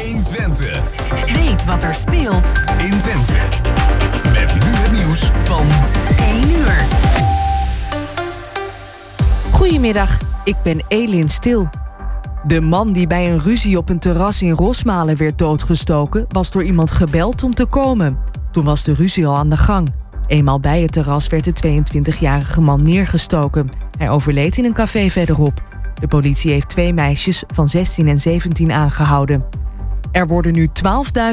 120. Weet wat er speelt in Twente. Met nu het nieuws van 1 uur. Goedemiddag, ik ben Elin Stil. De man die bij een ruzie op een terras in Rosmalen werd doodgestoken... was door iemand gebeld om te komen. Toen was de ruzie al aan de gang. Eenmaal bij het terras werd de 22-jarige man neergestoken. Hij overleed in een café verderop. De politie heeft twee meisjes van 16 en 17 aangehouden. Er worden nu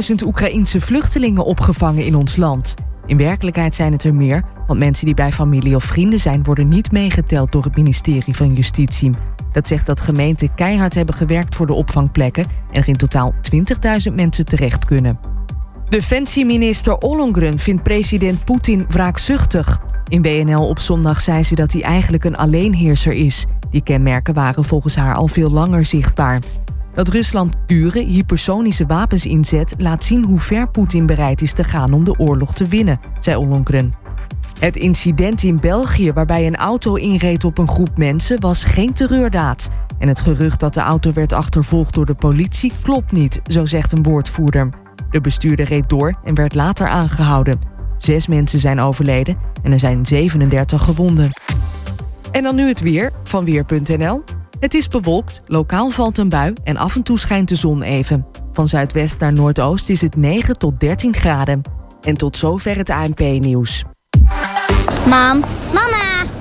12.000 Oekraïense vluchtelingen opgevangen in ons land. In werkelijkheid zijn het er meer, want mensen die bij familie of vrienden zijn... worden niet meegeteld door het ministerie van Justitie. Dat zegt dat gemeenten keihard hebben gewerkt voor de opvangplekken... en er in totaal 20.000 mensen terecht kunnen. Defensieminister Ollongren vindt president Poetin wraakzuchtig. In WNL op zondag zei ze dat hij eigenlijk een alleenheerser is. Die kenmerken waren volgens haar al veel langer zichtbaar. Dat Rusland dure, hypersonische wapens inzet... laat zien hoe ver Poetin bereid is te gaan om de oorlog te winnen, zei Ollongren. Het incident in België waarbij een auto inreed op een groep mensen... was geen terreurdaad. En het gerucht dat de auto werd achtervolgd door de politie klopt niet, zo zegt een woordvoerder. De bestuurder reed door en werd later aangehouden. Zes mensen zijn overleden en er zijn 37 gewonden. En dan nu het weer van Weer.nl. Het is bewolkt, lokaal valt een bui en af en toe schijnt de zon even. Van zuidwest naar noordoost is het 9 tot 13 graden. En tot zover het ANP-nieuws. Mam, mama,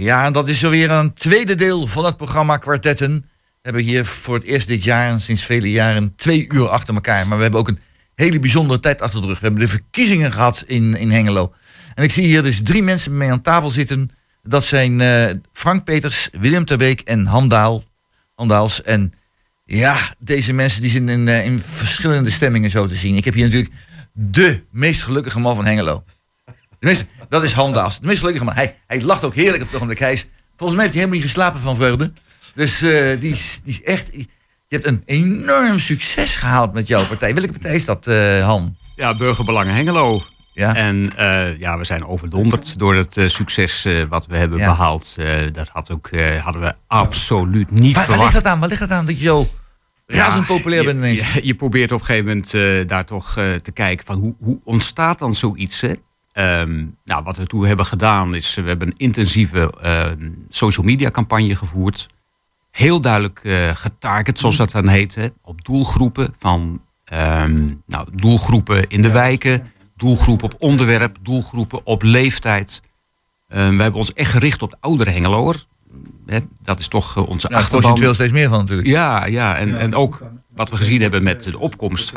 Ja, en dat is zo weer een tweede deel van het programma Kwartetten. We hebben hier voor het eerst dit jaar, sinds vele jaren, twee uur achter elkaar. Maar we hebben ook een hele bijzondere tijd achter de rug. We hebben de verkiezingen gehad in, in Hengelo. En ik zie hier dus drie mensen mee aan tafel zitten. Dat zijn uh, Frank Peters, Willem Terbeek en Handaal. Handaals. En ja, deze mensen die zijn in, uh, in verschillende stemmingen zo te zien. Ik heb hier natuurlijk de meest gelukkige man van Hengelo. Tenminste, dat is Handaals. De meest gelukkige man. Hij, hij lacht ook heerlijk op het ogenblik. Hij is, volgens mij heeft hij helemaal niet geslapen van vreugde. Dus uh, die, is, die is echt... Je hebt een enorm succes gehaald met jouw partij. Welke partij is dat, uh, Han? Ja, Burgerbelangen Hengelo. Ja. En uh, ja, we zijn overdonderd door het uh, succes uh, wat we hebben ja. behaald. dat had ook, hadden we absoluut niet waar, verwacht. Waar ligt dat aan? Waar ligt dat aan dat je zo razend ja, populair bent ineens? Je, je, probeert op een gegeven moment daar toch te kijken van hoe, hoe ontstaat dan zoiets? Hè? Um, nou, wat we toen hebben gedaan is, we hebben een intensieve uh, social media campagne gevoerd. Heel duidelijk uh, getarget, zoals dat dan heet, hè, op doelgroepen van um, nou, doelgroepen in de wijken, doelgroepen op onderwerp, doelgroepen op leeftijd. Um, we hebben ons echt gericht op de oudere Hengeloer. Hè, dat is toch uh, onze ja, achterban. Daar steeds meer van natuurlijk. Ja, ja en, en ook wat we gezien hebben met de opkomst 50%.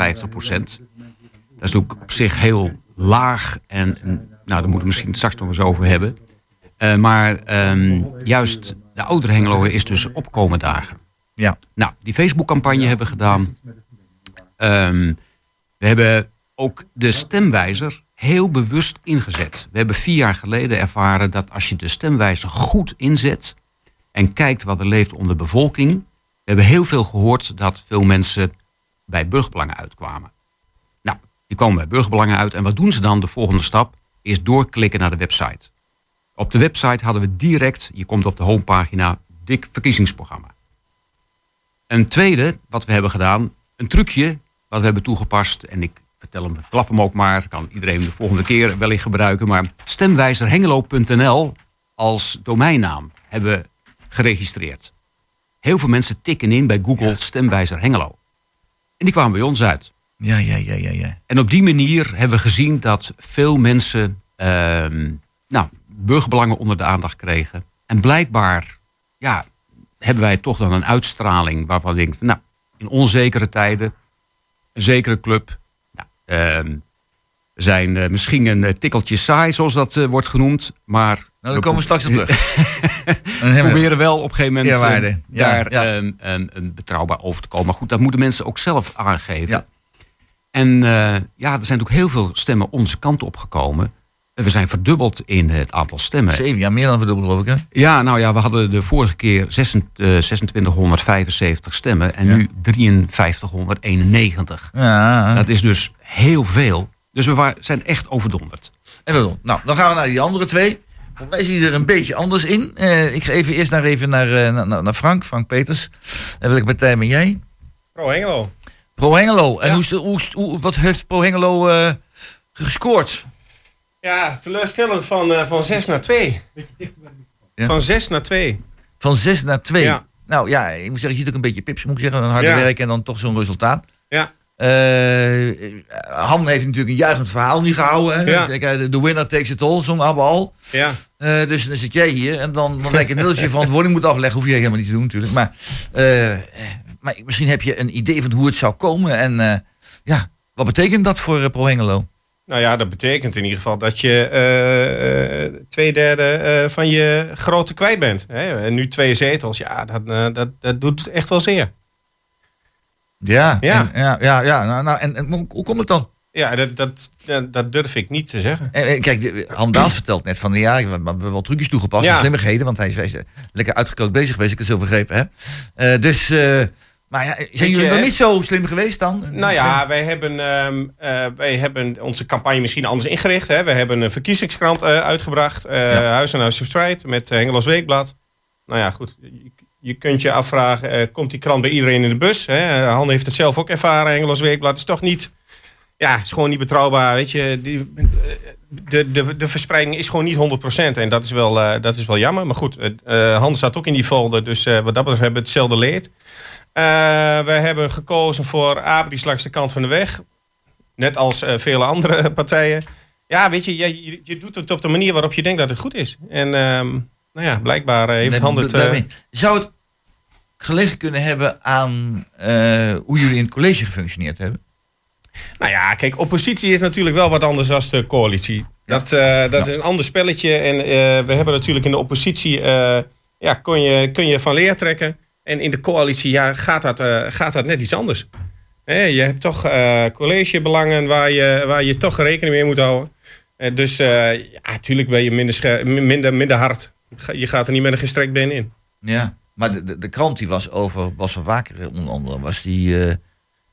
Dat is ook op zich heel laag. En, en nou, daar moeten we misschien straks nog eens over hebben. Uh, maar um, juist de oudere Hengelo is dus opkomen dagen. Ja. Nou, die Facebook-campagne hebben we gedaan. Um, we hebben ook de stemwijzer heel bewust ingezet. We hebben vier jaar geleden ervaren dat als je de stemwijzer goed inzet... en kijkt wat er leeft onder de bevolking... we hebben heel veel gehoord dat veel mensen bij burgerbelangen uitkwamen. Die komen bij burgerbelangen uit. En wat doen ze dan? De volgende stap is doorklikken naar de website. Op de website hadden we direct, je komt op de homepagina, dik verkiezingsprogramma. Een tweede, wat we hebben gedaan, een trucje wat we hebben toegepast. En ik vertel hem, klap hem ook maar. Dat kan iedereen de volgende keer wellicht gebruiken. Maar stemwijzerhengelo.nl als domeinnaam hebben we geregistreerd. Heel veel mensen tikken in bij Google stemwijzer Hengelo. En die kwamen bij ons uit. Ja, ja, ja, ja, ja. En op die manier hebben we gezien dat veel mensen uh, nou, burgerbelangen onder de aandacht kregen. En blijkbaar ja, hebben wij toch dan een uitstraling waarvan we denken, nou, in onzekere tijden, een zekere club. Nou, uh, zijn eh, misschien een eh, tikkeltje saai, zoals dat eh, wordt genoemd. Maar Nou, daar komen we straks op terug. we proberen wel op een gegeven moment Ja, waarde. Ja, daar ja. ehm, een, een betrouwbaar over te komen. Maar goed, dat moeten mensen ook zelf aangeven. En eh, ja, er zijn ook heel veel stemmen onze kant op gekomen. We zijn verdubbeld in het aantal stemmen. Zeven, ja, meer dan verdubbeld geloof ik, hè? Ja, nou ja, we hadden de vorige keer 26, eh, 2675 stemmen en Ja. nu 5391. Ja. Dat is dus heel veel. Dus we zijn echt overdonderd. En wel, nou, dan gaan we naar die andere twee. Volgens mij zie je er een beetje anders in. Eh, ik ga even eerst naar, even naar, eh, naar, naar Frank, Frank Peters. En welke partij ben jij? Pro Hengelo. Pro Hengelo. En Ja. hoe, hoe, wat heeft Pro Hengelo eh, gescoord? Ja, teleurstellend van, eh, van 6 naar 2. Ja. Van 6 naar 2. Van 6 naar 2. Ja. Nou ja, ik moet zeggen, je ziet ook een beetje pips, moet ik zeggen. Een harde werk en dan toch zo'n resultaat. Eh Han heeft natuurlijk een juichend verhaal nu gehouden. Ja. Eh, de, winner takes it all, zong Abbe al. Ja. Eh, dus dan zit jij hier en dan, dan denk ik net als je verantwoording moet afleggen. Hoef je helemaal niet te doen natuurlijk. Maar, maar misschien heb je een idee van hoe het zou komen. En ja, wat betekent dat voor Pro Hengelo? Nou ja, dat betekent in ieder geval dat je twee derde van je grote kwijt bent. Hè? En nu twee zetels, ja, dat, dat, dat doet echt wel zeer. Ja, Ja. En, ja, ja, ja. Nou, nou, en, en hoe, komt het dan? Ja, dat, dat, dat, durf ik niet te zeggen. En, en kijk, de- Han Daals vertelt net van ja, we we hebben wel trucjes toegepast, Ja. en slimmigheden, want hij is, hij is, eh, lekker uitgekookt bezig geweest, ik heb het zo begrepen. Hè? Eh, dus, eh, maar ja, zijn jullie nog niet zo slim geweest dan? Nou ja, wij hebben, ehm, eh, wij hebben onze campagne misschien anders ingericht. Hè. We hebben een verkiezingskrant uitgebracht. Huis aan Huis Strijd met Hengelos Weekblad. Nou ja, goed. Je, kunt je afvragen, eh, komt die krant bij iedereen in de bus? Hè? Han heeft het zelf ook ervaren. Hengelos Weekblad is toch niet... Ja, is gewoon niet betrouwbaar. Weet je, die, eh, de, de, de verspreiding is gewoon niet 100%. En dat is wel, eh, dat is wel jammer. Maar goed, eh Han zat ook in die folder. Dus eh, wat dat betreft hebben we hetzelfde leed. Eh, we hebben gekozen voor Abris langs de kant van de weg. Net als eh, vele andere partijen. Ja, weet je, je, je- je doet het op de manier waarop je denkt dat het goed is. En ehm, nou ja, blijkbaar eh, heeft Nee, het... mee. Zou het gelegen kunnen hebben aan eh, hoe jullie in het college gefunctioneerd hebben? Nou ja, kijk, oppositie is natuurlijk wel wat anders dan de coalitie. Dat, eh, dat Ja. is een ander spelletje. En we hebben natuurlijk in de oppositie... ja, kun je, kun je van leer trekken. En in de coalitie ja, gaat, dat, gaat dat net iets anders. Je hebt toch collegebelangen waar je, waar je toch rekening mee moet houden. Dus ja, natuurlijk ben je minder, minder, minder hard. Je gaat er niet met een gestrekt been in. Ja, maar de, de, krant die was over Bas van Wakeren onder andere, was die eh,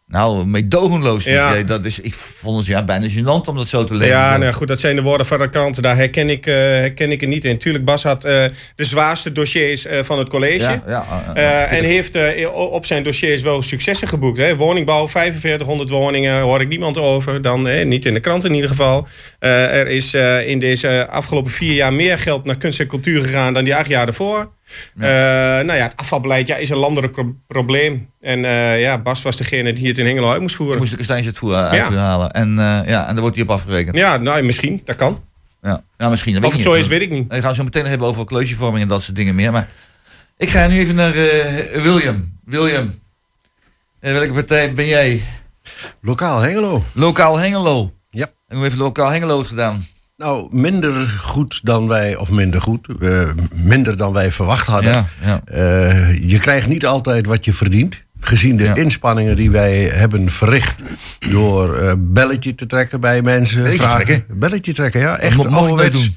nou meedogenloos. Ja. Dat is, ik vond het ja, bijna gênant om dat zo te lezen. Ja, nou goed, dat zijn de woorden van de krant. Daar herken ik, eh, herken ik het niet in. Tuurlijk, Bas had eh, de zwaarste dossiers eh, van het college. ja, ja, en heeft op zijn dossiers wel successen geboekt. Hè. Woningbouw, 4500 woningen, hoor ik niemand over. Dan eh, niet in de krant in ieder geval. Er is in deze afgelopen vier jaar meer geld naar kunst en cultuur gegaan dan die acht jaar ervoor. Eh, nou ja, het afvalbeleid ja, is een landelijk pro- probleem. En eh, ja, Bas was degene die het in Hengelo uit moest voeren. moest de Kastijns het voer uitvoer halen. En, eh, ja, en daar wordt hij op afgerekend. Ja, Ja, nou misschien, dat kan. ja. misschien. Dat Of weet het zo is, weet ik niet. We gaan zo meteen nog hebben over collegevorming en dat soort dingen meer. Maar ik ga nu even naar eh, William. William, eh, welke partij ben jij? Lokaal Hengelo. Lokaal Hengelo. Ja. En hoe heeft Lokaal Hengelo het gedaan? Nou, minder goed dan wij, of minder goed, eh, minder dan wij verwacht hadden. Ja, ja. Eh, je krijgt niet altijd wat je verdient. Gezien de Ja. inspanningen die wij hebben verricht door eh, belletje te trekken bij mensen. Belletje trekken? Belletje trekken, ja. Echt ik ouderwets,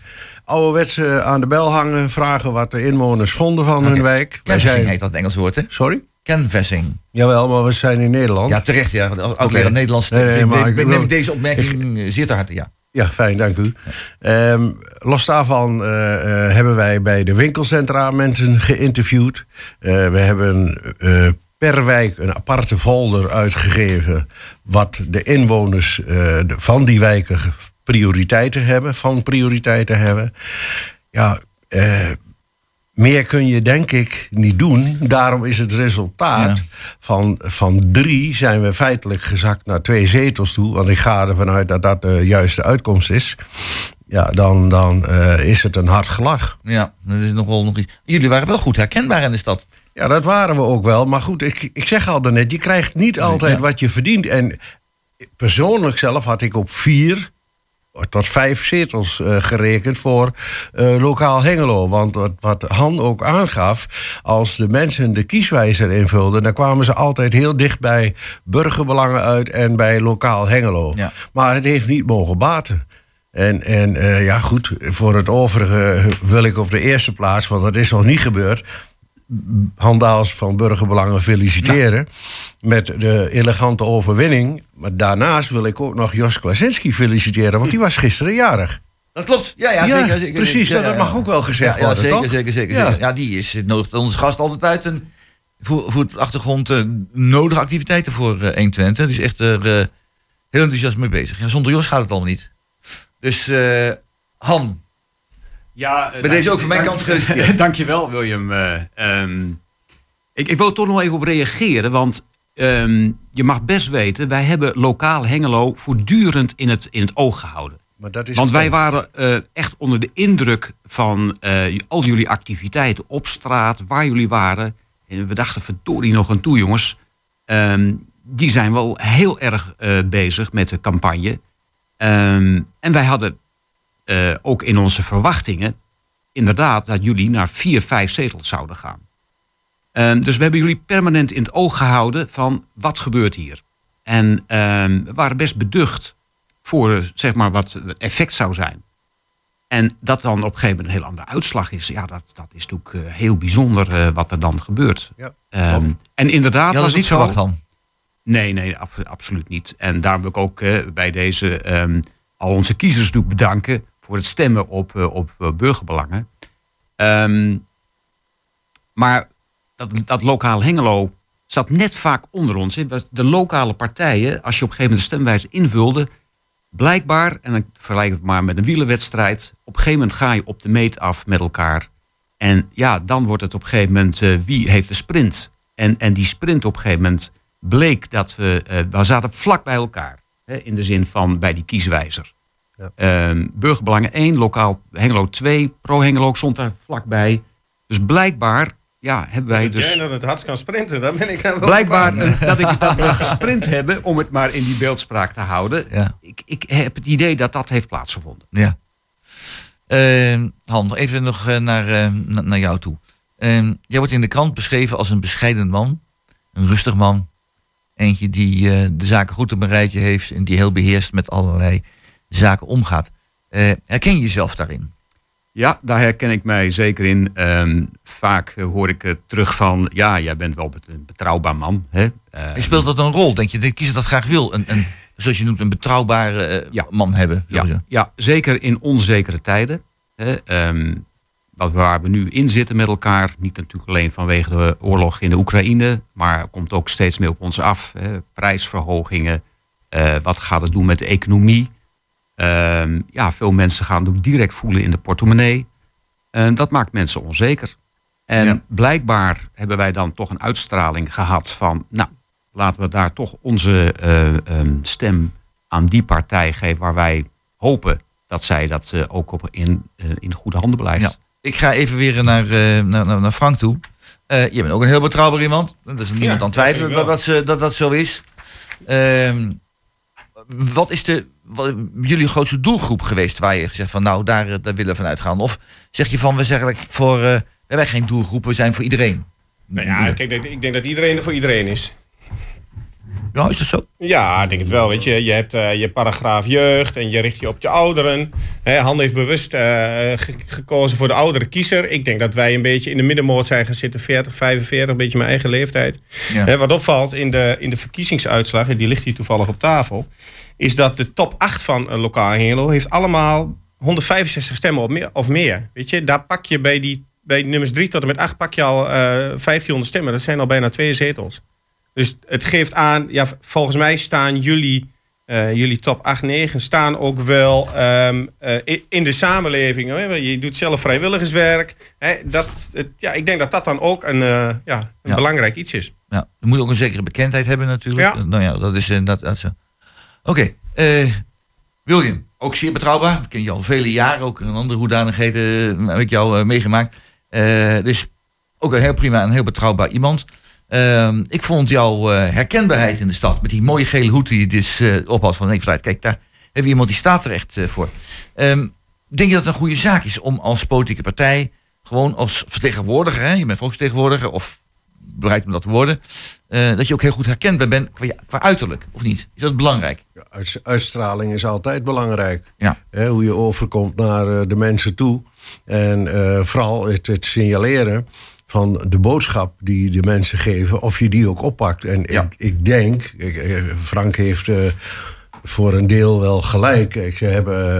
ouderwets aan de bel hangen, vragen wat de inwoners vonden van hun Oké. wijk. Wij Canvassing zijn, heet dat Engels woord, hè? sorry? Canvassing. Jawel, maar we zijn in Nederland. Ja, terecht, ja. Als Oud-leraar Nederlands Nee, neem ik neem ik deze opmerking zeer te harte, ja. Ja, fijn, dank u. Ehm, los daarvan eh, eh, hebben wij bij de winkelcentra mensen geïnterviewd. Eh, we hebben per wijk een aparte folder uitgegeven... wat de inwoners van die wijken prioriteiten hebben, van prioriteiten hebben. Ja, meer kun je denk ik niet doen. Daarom is het resultaat Ja. van, van drie zijn we feitelijk gezakt naar twee zetels toe. Want ik ga ervan uit dat dat de juiste uitkomst is. Ja, dan, dan eh, is het een hard gelach. Ja, dat is nog wel nog iets. Jullie waren wel goed herkenbaar in de stad. Ja, dat waren we ook wel. Maar goed, ik, ik zeg al daarnet, je krijgt niet altijd ja. wat je verdient. En persoonlijk zelf had ik op vier tot vijf zetels eh, gerekend voor eh, lokaal Hengelo. Want wat, wat Han ook aangaf, als de mensen de kieswijzer invulden, dan kwamen ze altijd heel dicht bij burgerbelangen uit en bij lokaal Hengelo. Ja. Maar het heeft niet mogen baten. En, en eh, ja, goed, voor het overige wil ik op de eerste plaats, want dat is nog niet gebeurd, Han Daals van Burgerbelangen feliciteren met de elegante overwinning. Maar daarnaast wil ik ook nog Jos Klasinski feliciteren, want die was gisteren jarig. Dat klopt. Ja, ja, Ja, zeker, zeker. precies, zeker. ja, dat mag ook wel gezegd worden, zeker, toch? Zeker, zeker, Ja. zeker. Ja, die is nodigt onze gast altijd uit. En voor, voor het achtergrond eh, nodige activiteiten voor eh 120. Die is echt er eh, heel enthousiast mee bezig. Ja, zonder Jos gaat het allemaal niet. Dus eh, Han, Ja, bij deze ook van mijn kant gefeliciteerd. Dankjewel, William. Eh, ehm, ik, ik wil er toch nog even op reageren, want ehm, je mag best weten, wij hebben lokaal Hengelo voortdurend in het, in het oog gehouden. Maar dat is Want wij waren eh, echt onder de indruk van eh, al jullie activiteiten op straat, waar jullie waren. En we dachten, verdorie nog aan toe, jongens. Ehm, die zijn wel heel erg eh, bezig met de campagne. En wij hadden eh, ook in onze verwachtingen inderdaad dat jullie naar vier, vijf zetels zouden gaan. Ehm, dus we hebben jullie permanent in het oog gehouden van wat gebeurt hier. En ehm, we waren best beducht voor eh, zeg maar wat het effect zou zijn. En dat dan op een gegeven moment een heel andere uitslag is. Ja, dat, dat is natuurlijk eh, heel bijzonder eh, wat er dan gebeurt. Ja, Ehm, en inderdaad Je had was het niet verwacht, Han. Nee, nee, ab- absoluut niet. En daar wil ik ook eh, bij deze ehm, al onze kiezers bedanken voor het stemmen op, eh, op eh, burgerbelangen. Ehm, maar dat, dat lokaal Hengelo zat net vaak onder ons. De lokale partijen, als je op een gegeven moment de stemwijze invulde, blijkbaar, en dan vergelijk het maar met een wielerwedstrijd, op een gegeven moment ga je op de meet af met elkaar. En ja, dan wordt het op een gegeven moment eh, wie heeft de sprint. En, en die sprint op een gegeven moment bleek dat we, we zaten vlak bij elkaar. Hè, in de zin van bij die kieswijzer. Ja. Ehm, burgerbelangen 1, lokaal Hengelo 2, pro-Hengelo stond daar vlakbij. Dus blijkbaar ja, hebben wij Dat dus... jij dan het hardst kan sprinten, dan ben ik dan wel Blijkbaar eh, dat, ik, dat we gesprint hebben, om het maar in die beeldspraak te houden. Ja. Ik, ik heb het idee dat dat heeft plaatsgevonden. Ja. Ehm, Han, nog even nog eh, naar, eh, na- naar jou toe. Ehm, jij wordt in de krant beschreven als een bescheiden man. Een rustig man. Eentje die eh, de zaken goed op een rijtje heeft en die heel beheerst met allerlei zaken omgaat. Eh, herken je jezelf daarin? Ja, daar herken ik mij zeker in. Ehm, vaak eh, hoor ik het terug van, ja, jij bent wel een betrouwbaar man. Hè? Eh, speelt dat een rol? Denk je, de kiezer dat graag wil? Een, een, zoals je noemt, een betrouwbare eh, Ja. man hebben? ja, ja, zeker in onzekere tijden. Hè? Ehm, wat waar we nu in zitten met elkaar, niet natuurlijk alleen vanwege de oorlog in de Oekraïne, maar komt ook steeds meer op ons af. Hè? Prijsverhogingen, eh, wat gaat het doen met de economie? Ehm, ja, veel mensen gaan het direct voelen in de portemonnee. En dat maakt mensen onzeker. En Ja. blijkbaar hebben wij dan toch een uitstraling gehad van, nou, laten we daar toch onze eh, ehm, stem aan die partij geven waar wij hopen dat zij dat eh, ook op in, eh, in goede handen blijft. Ja. Ik ga even weer naar, eh, naar, naar, Frank toe. Eh, je bent ook een heel betrouwbaar iemand. Er is niemand Ja, aan twijfelen dat dat vind dat, ik zo- dat dat zo is. Ehm, wat is de, jullie grootste doelgroep geweest waar je gezegd van nou daar, eh, daar willen we van uitgaan? Of zeg je van we zeggen voor, eh, we hebben geen doelgroep, we zijn voor iedereen? Nou ja, kijk, ik denk dat iedereen er voor iedereen is. Ja, is dat zo? Ja, ik denk het wel. Weet je, je hebt eh, je paragraaf jeugd en je richt je op je ouderen. Hè, Han heeft bewust eh, ge- gekozen voor de oudere kiezer. Ik denk dat wij een beetje in de middenmoot zijn gaan zitten, 40, 45, een beetje mijn eigen leeftijd. Ja. Wat opvalt in de, in de verkiezingsuitslag, en die ligt hier toevallig op tafel, is dat de top 8 van uh, Lokaal Hengelo heeft allemaal 165 stemmen of meer, of meer. Weet je, daar pak je bij die bij nummers 3 tot en met 8 pak je al eh 1500 stemmen. Dat zijn al bijna twee zetels. Dus het geeft aan, ja, volgens mij staan jullie, eh, jullie top 8, 9 staan ook wel ehm, eh, in de samenleving. Hè? Je doet zelf vrijwilligerswerk. Hè? Dat, het, ja, ik denk dat dat dan ook een, eh, ja, een Ja. belangrijk iets is. Ja, je moet ook een zekere bekendheid hebben natuurlijk. Ja. Nou ja, dat is inderdaad dat zo. Oké, William, ook zeer betrouwbaar. Ik ken je al vele jaren, ook in andere hoedanigheden heb ik jou meegemaakt. Dus ook een heel prima en heel betrouwbaar iemand. Ehm, ik vond jouw eh, herkenbaarheid in de stad met die mooie gele hoed die je dus eh, op had van nee, kijk daar hebben we iemand die staat er echt eh, voor. Ehm, denk je dat het een goede zaak is om als politieke partij, gewoon als vertegenwoordiger, hè, je bent volksvertegenwoordiger of bereid om dat te worden, eh, dat je ook heel goed herkenbaar bent qua, qua uiterlijk, of niet? Is dat belangrijk? Uits- Uitstraling is altijd belangrijk. Ja. Hè, hoe je overkomt naar de mensen toe. En vooral het, het signaleren van de boodschap die de mensen geven, of je die ook oppakt. En Ja. ik, ik denk, ik- eh, Frank heeft eh, voor een deel wel gelijk. Ik heb eh,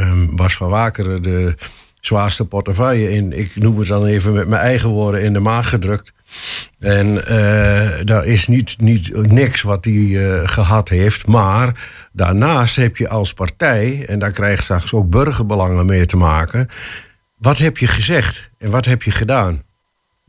eh, Bas van Wakeren de zwaarste portefeuille in, ik noem het dan even met mijn eigen woorden, in de maag gedrukt. En daar is niet, niet niks wat hij eh, gehad heeft. Maar daarnaast heb je als partij, en daar krijgt straks ook burgerbelangen mee te maken. Wat heb je gezegd en wat heb je gedaan?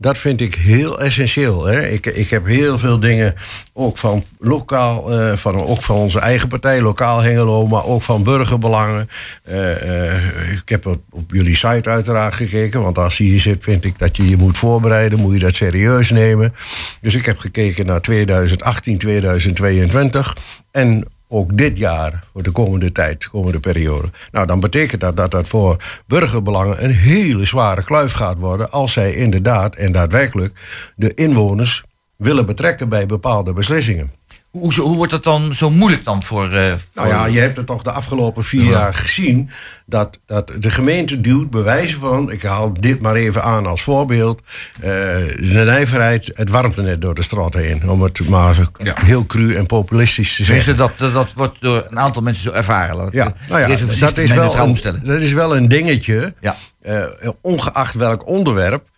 Dat vind ik heel essentieel. Hè? Ik, ik heb heel veel dingen, ook van lokaal, eh, van, ook van onze eigen partij, lokaal Hengelo, maar ook van burgerbelangen. Eh, eh, ik heb op, op jullie site uiteraard gekeken, want als je hier zit, vind ik dat je je moet voorbereiden, moet je dat serieus nemen. Dus ik heb gekeken naar 2018, 2022 en ook dit jaar, voor de komende tijd, de komende periode. Nou, dan betekent dat dat dat voor burgerbelangen een hele zware kluif gaat worden. als zij inderdaad en daadwerkelijk de inwoners willen betrekken bij bepaalde beslissingen. Hoe, hoe wordt dat dan zo moeilijk dan voor... eh, voor Nou ja, je hebt het toch de afgelopen vier jaar gezien. Dat, dat de gemeente duwt bewijzen van. Ik haal dit maar even aan als voorbeeld. eh, de nijverheid, het warmtenet door de straat heen. Om het maar Ja. heel cru en populistisch te zeggen. Dat, dat, dat wordt door een aantal mensen zo ervaren. Ik, Ja, nou ja, dat, is wel een, dat is wel een dingetje. Ja. Eh, ongeacht welk onderwerp.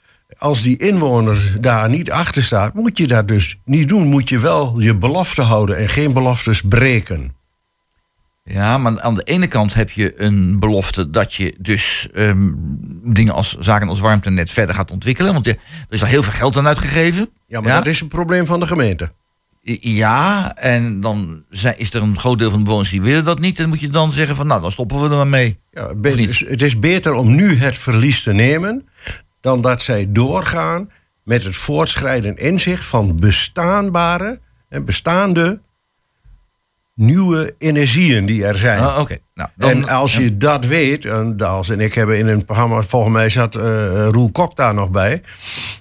Als die inwoner daar niet achter staat, moet je dat dus niet doen. Moet je wel je belofte houden en geen beloftes breken. Ja, maar aan de ene kant heb je een belofte dat je dus ehm, dingen als zaken als warmtenet verder gaat ontwikkelen. Want je, er is al heel veel geld aan uitgegeven. Ja, maar dat is een probleem van de gemeente. Ja, en dan is er een groot deel van de bewoners die willen dat niet. En dan moet je dan zeggen van nou, dan stoppen we er maar mee. Ja, het is beter om nu het verlies te nemen. Dan dat zij doorgaan met het voortschrijden inzicht van bestaanbare en bestaande nieuwe energieën die er zijn. Ah, Oké, nou, dan, en als je dat weet, en Daals en ik hebben in een programma, volgens mij zat eh, Roel Kok daar nog bij,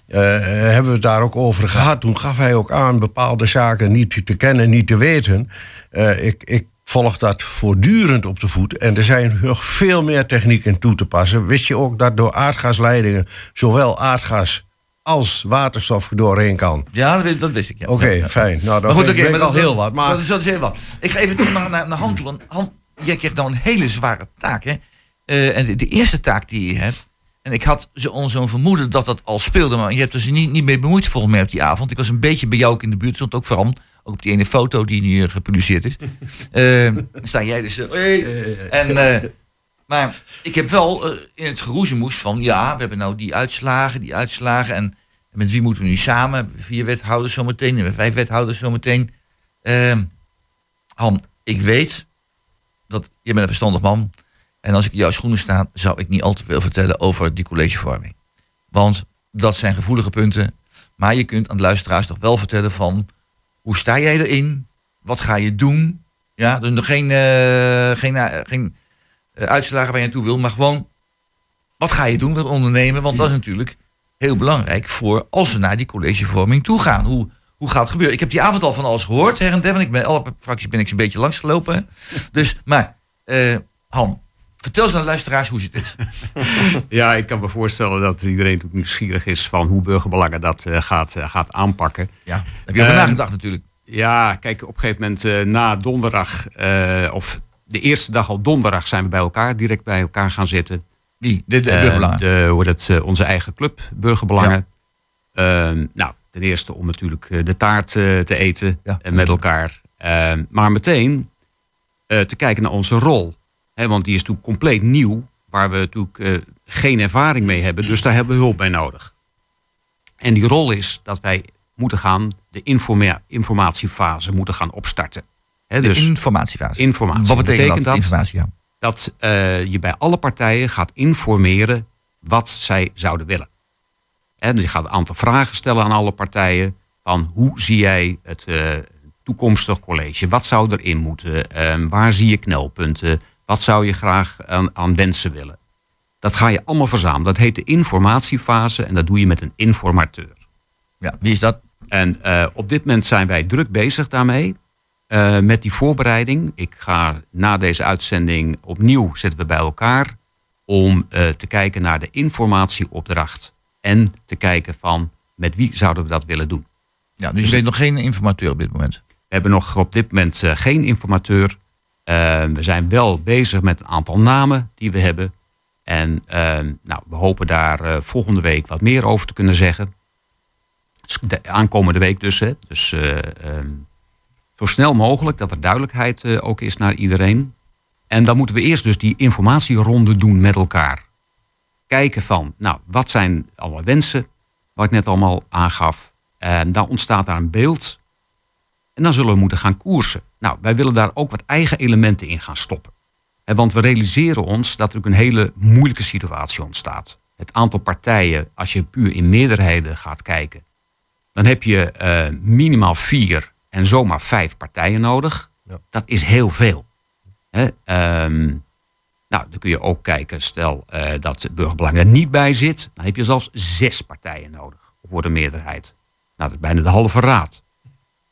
eh, hebben we het daar ook over gehad. Toen gaf hij ook aan bepaalde zaken niet te kennen, niet te weten. Eh, ik, ik volg dat voortdurend op de voet. En er zijn nog veel meer technieken toe te passen. Wist je ook dat door aardgasleidingen zowel aardgas als waterstof doorheen kan? Ja, dat, wist- dat wist ik. Ja. Oké, Ja, ja. fijn. Nou, dan Maar goed, oké, maar al heel wat. Maar Dat is, dat is heel wat. Ik ga even door naar, naar, naar Han toe. want Han, jij krijgt nou een hele zware taak. Hè? Eh, en de, de eerste taak die je hebt. En ik had zo- zo'n vermoeden dat dat al speelde. Maar je hebt er dus niet, niet mee bemoeid volgens mij op die avond. Ik was een beetje bij jou ook in de buurt. Stond ook vooral ook op die ene foto die nu eh, gepubliceerd is. Dan sta jij dus. eh, hey. En, maar ik heb wel in het geroezemoes van... ja, we hebben nou die uitslagen, die uitslagen... en met wie moeten we nu samen? Vier wethouders zometeen, we vijf wethouders zometeen. Ehm Han, ik weet dat je bent een verstandig man... en als ik jouw schoenen sta... zou ik niet al te veel vertellen over die collegevorming. Want dat zijn gevoelige punten... maar je kunt aan de luisteraars toch wel vertellen van... hoe sta jij erin? Wat ga je doen? Ja, dus nog geen, eh, geen, eh, geen eh, uitslagen waar je naartoe wil, maar gewoon wat ga je doen, wat ondernemen? Want dat is natuurlijk heel belangrijk voor als we naar die collegevorming toe gaan. Hoe, hoe gaat het gebeuren? Ik heb die avond al van alles gehoord, her en der, ik ben alle fracties ben ik zo'n beetje langsgelopen. Dus, maar Han, vertel eens aan de luisteraars hoe zit het? Ja, ik kan me voorstellen dat iedereen natuurlijk nieuwsgierig is van hoe burgerbelangen dat eh, gaat, eh, gaat aanpakken. Ja, heb je over Ehm, nagedacht natuurlijk. Ja, kijk, op een gegeven moment eh, na donderdag, of de eerste dag al donderdag zijn we bij elkaar, direct bij elkaar gaan zitten. Wie? De, de burgerbelangen. de, hoe onze eigen club, Burgerbelangen. Ehm, nou, ten eerste om natuurlijk de taart te eten Ja. en met elkaar. Ehm, maar meteen te kijken naar onze rol. Want die is natuurlijk compleet nieuw, waar we natuurlijk eh, geen ervaring mee hebben. Dus daar hebben we hulp bij nodig. En die rol is dat wij moeten gaan, de informa- informatiefase moeten gaan opstarten. Hè, de dus informatiefase. informatie. Wat betekent, Betekent dat? dat? Informatie, ja. dat eh, je bij alle partijen gaat informeren wat zij zouden willen. En je gaat een aantal vragen stellen aan alle partijen. Van hoe zie jij het eh, toekomstig college. Wat zou erin moeten? Ehm, waar zie je knelpunten? Wat zou je graag aan, aan wensen willen? Dat ga je allemaal verzamelen. Dat heet de informatiefase en dat doe je met een informateur. Ja, wie is dat? En eh, op dit moment zijn wij druk bezig daarmee. eh, met die voorbereiding. Ik ga na deze uitzending opnieuw zitten we bij elkaar. Om eh, te kijken naar de informatieopdracht. En te kijken van met wie zouden we dat willen doen. Ja, dus je bent nog geen informateur op dit moment. We hebben nog op dit moment geen informateur. Eh, we zijn wel bezig met een aantal namen die we hebben. En eh, nou, we hopen daar eh, volgende week wat meer over te kunnen zeggen. Dus De aankomende week dus. Hè. Dus eh, ehm, zo snel mogelijk dat er duidelijkheid eh, ook is naar iedereen. En dan moeten we eerst dus die informatieronde doen met elkaar. Kijken van, nou, wat zijn allemaal wensen, wat ik net allemaal aangaf. En dan ontstaat daar een beeld. En dan zullen we moeten gaan koersen. Nou, wij willen daar ook wat eigen elementen in gaan stoppen. Want we realiseren ons dat er ook een hele moeilijke situatie ontstaat. Het aantal partijen, als je puur in meerderheden gaat kijken, dan heb je eh, minimaal vier en zomaar vijf partijen nodig. Dat is heel veel. Hè? ehm, nou, dan kun je ook kijken, stel eh, dat burgerbelang er niet bij zit, dan heb je zelfs zes partijen nodig voor de meerderheid. Nou, dat is bijna de halve raad.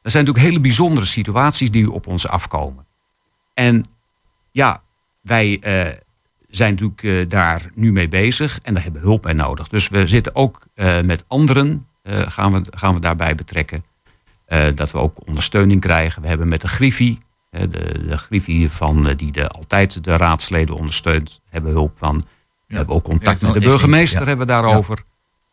Dat zijn natuurlijk hele bijzondere situaties die op ons afkomen. En ja, wij eh, zijn natuurlijk eh, daar nu mee bezig en daar hebben we hulp bij nodig. Dus we zitten ook eh, met anderen, gaan, we, gaan we daarbij betrekken. Dat we ook ondersteuning krijgen. We hebben met de Griffie, de, de Griffie van, die de, altijd de raadsleden ondersteunt, hebben hulp van. We hebben ook contact Ja, met de burgemeester ja. hebben we daarover.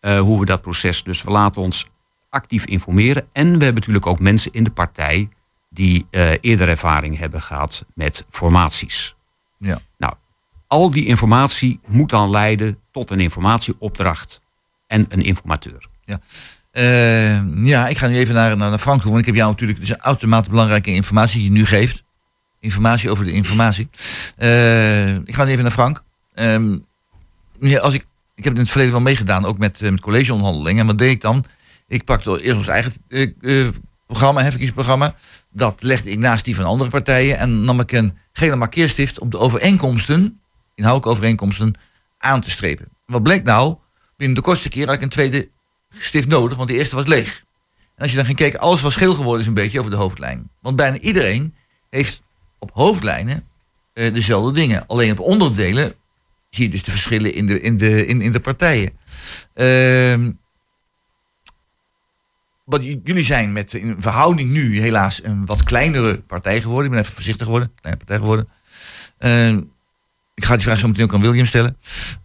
hoe we dat proces, dus we laten ons actief informeren. En we hebben natuurlijk ook mensen in de partij die eh, eerder ervaring hebben gehad met formaties. Ja. Nou, al die informatie moet dan leiden tot een informatieopdracht en een informateur. Ja. Eh, ja, ik ga nu even naar, naar Frank toe. Want ik heb jou natuurlijk dus uitermate belangrijke informatie die je nu geeft. Informatie over de informatie. Eh, ik ga nu even naar Frank. Ehm, ja, als ik, ik heb het in het verleden wel meegedaan, ook met, met collegeonderhandelingen. En wat deed ik dan? Ik pakte eerst ons eigen eh, eh, programma, verkiezingsprogramma. Dat legde ik naast die van andere partijen. En nam ik een gele markeerstift om de overeenkomsten, inhoudelijke overeenkomsten, aan te strepen. Wat bleek nou? Binnen de kortste keer had ik een tweede stift nodig, want de eerste was leeg. En als je dan ging kijken, alles was geel geworden is een beetje over de hoofdlijn. Want bijna iedereen heeft op hoofdlijnen eh, dezelfde dingen. Alleen op onderdelen zie je dus de verschillen in de, in de, in, in de partijen. Ehm, wat jullie zijn met in verhouding nu helaas een wat kleinere partij geworden. Ik ben even voorzichtig geworden, kleine partij geworden. Ehm, ik ga die vraag zo meteen ook aan William stellen.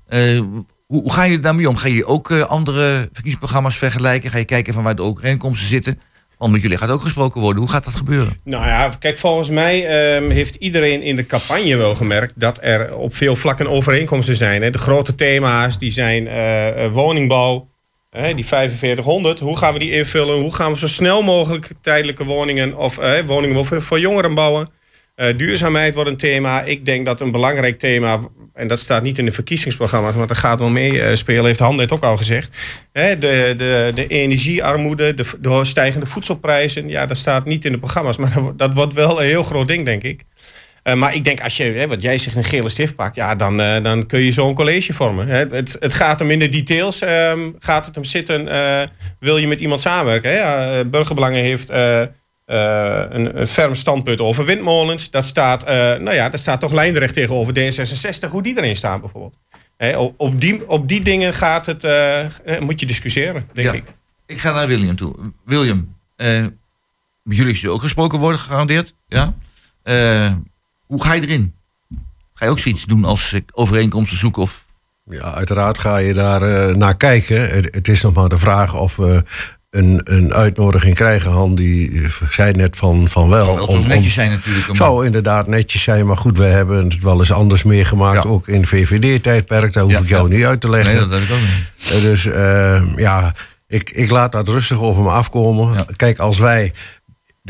Eh, hoe, hoe ga je daarmee om? Ga je ook eh, andere verkiezingsprogramma's vergelijken? Ga je kijken van waar de overeenkomsten zitten? Want met jullie gaat ook gesproken worden. Hoe gaat dat gebeuren? Nou ja, kijk, volgens mij ehm, heeft iedereen in de campagne wel gemerkt dat er op veel vlakken overeenkomsten zijn. Hè. De grote thema's die zijn eh, eh, woningbouw, die 4500. Hoe gaan we die invullen? Hoe gaan we zo snel mogelijk tijdelijke woningen of woningen voor, jongeren bouwen? Eh, duurzaamheid wordt een thema. Ik denk dat een belangrijk thema, en dat staat niet in de verkiezingsprogramma's, maar dat gaat wel mee eh, spelen, heeft Han net ook al gezegd. Hè, de, de, de energiearmoede, de, de stijgende voedselprijzen, ja, dat staat niet in de programma's, maar dat, dat wordt wel een heel groot ding, denk ik. Eh, maar ik denk, als je, hè, wat jij zegt, een gele stift pakt, ja, dan, eh, dan kun je zo'n college vormen. Hè. Het, het gaat hem in de details, ehm, gaat het hem zitten, eh, wil je met iemand samenwerken? Hè? Burgerbelangen heeft een, een ferm standpunt over windmolens. Dat staat, nou ja, dat staat toch lijnrecht tegenover D66, hoe die erin staan bijvoorbeeld. Hè, op, die, op die dingen gaat het, moet je discussiëren, denk Ja. ik. Ik ga naar William toe. William, jullie is er ook gesproken worden, gegarandeerd. Ja? Hoe ga je erin? Ga je ook zoiets doen als eh, overeenkomsten zoeken? Of... Ja, uiteraard ga je daar eh, naar kijken. Het, het is nog maar de vraag of we een, een uitnodiging krijgen. Han die zei net van, van wel. Dat zou netjes zijn natuurlijk. om- Zou inderdaad netjes zijn, maar goed, we hebben het wel eens anders meegemaakt. Ja. Ook in VVD-tijdperk, daar hoef Ja, ik jou ja. niet uit te leggen. Nee, dat heb ik ook niet. Eh, Dus eh, ja, ik, ik laat dat rustig over me afkomen. Kijk, als wij.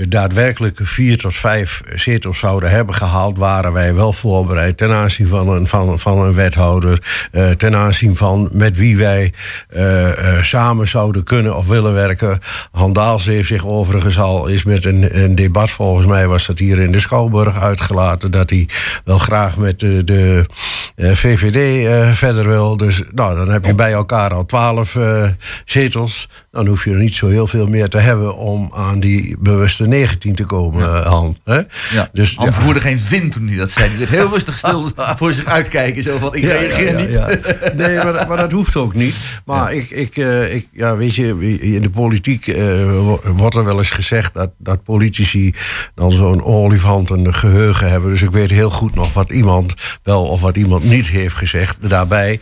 De daadwerkelijke vier tot vijf zetels zouden hebben gehaald, waren wij wel voorbereid ten aanzien van een, van, van een wethouder, eh, ten aanzien van met wie wij eh, eh, samen zouden kunnen of willen werken. Han Daals heeft zich overigens al is met een, een debat, volgens mij was dat hier in de Schouwburg uitgelaten, dat hij wel graag met de, de VVD verder wil. Dus nou, dan heb je bij elkaar al twaalf zetels. Dan hoef je er niet zo heel veel meer te hebben om aan die bewuste 19 te komen, eh, Han. Hè? Ja. Dus, Han voerde geen vin toen hij dat zei. Hij bleef heel rustig stil voor zich uitkijken. Zo van, ik Ja, reageer ja, ja, niet. ja. Nee, maar, dat- maar dat hoeft ook niet. Maar ik, ik, eh, ik, ja, weet je, in de politiek eh, wo- wordt er wel eens gezegd dat, dat politici dan zo'n olifant een geheugen hebben. Dus ik weet heel goed nog wat iemand wel of wat iemand niet heeft gezegd. Daarbij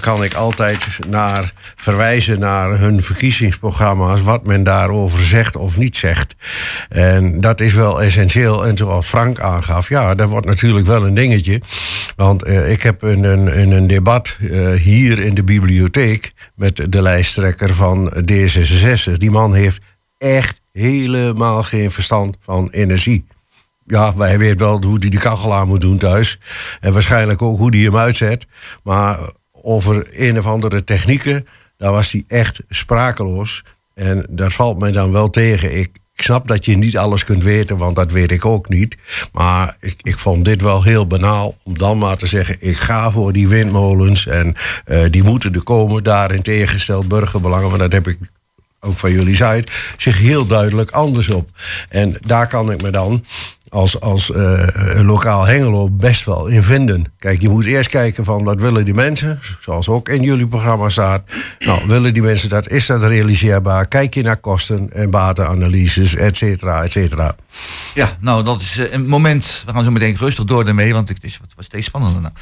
kan ik altijd naar verwijzen naar hun verkiezingsprogramma's, wat men daarover zegt of niet zegt. En dat is wel essentieel. En zoals Frank aangaf, ja, dat wordt natuurlijk wel een dingetje. Want eh, ik heb een, een debat eh, hier in de bibliotheek met de lijsttrekker van D66. Die man heeft echt helemaal geen verstand van energie. Ja, wij weet wel hoe hij de kachel aan moet doen thuis. En waarschijnlijk ook hoe hij hem uitzet. Maar over een of andere technieken, daar was hij echt sprakeloos. En dat valt mij dan wel tegen. Ik, ik snap dat je niet alles kunt weten, want dat weet ik ook niet. Maar ik, ik vond dit wel heel banaal om dan maar te zeggen: ik ga voor die windmolens en eh, die moeten er komen. Daarin tegengesteld burgerbelangen, maar dat heb ik ook van jullie site, zich heel duidelijk anders op. En daar kan ik me dan als, als eh, lokaal Hengelo best wel in vinden. Kijk, je moet eerst kijken van wat willen die mensen, zoals ook in jullie programma staat. Nou, willen die mensen dat, is dat realiseerbaar? Kijk je naar kosten en batenanalyses, et cetera, et cetera. Ja, nou, dat is eh, een moment. We gaan zo meteen rustig door ermee, want het is wat was steeds spannender. Nou.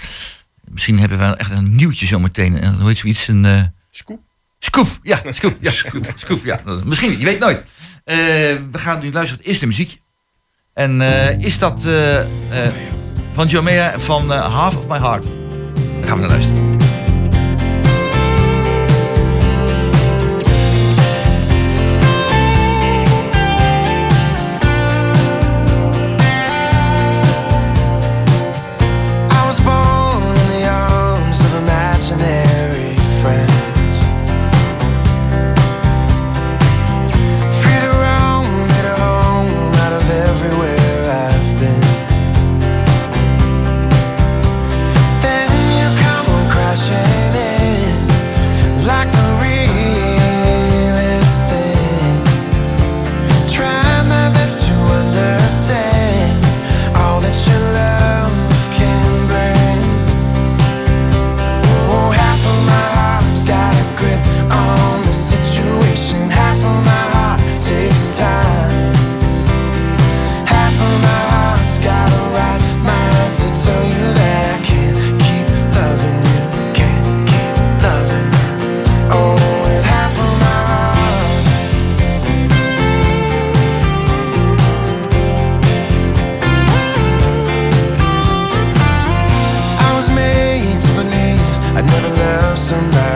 Misschien hebben we echt een nieuwtje zo meteen. En hoe heet zoiets? Een eh, Scoop. Scoop. Ja, scoop. Ja, scoop. scoop ja. Misschien, je weet nooit. Eh, we gaan nu luisteren. Eerst de muziek. En eh, is dat eh, van Jomea van Half of My Heart? Daar gaan we naar luisteren. I'd never love somebody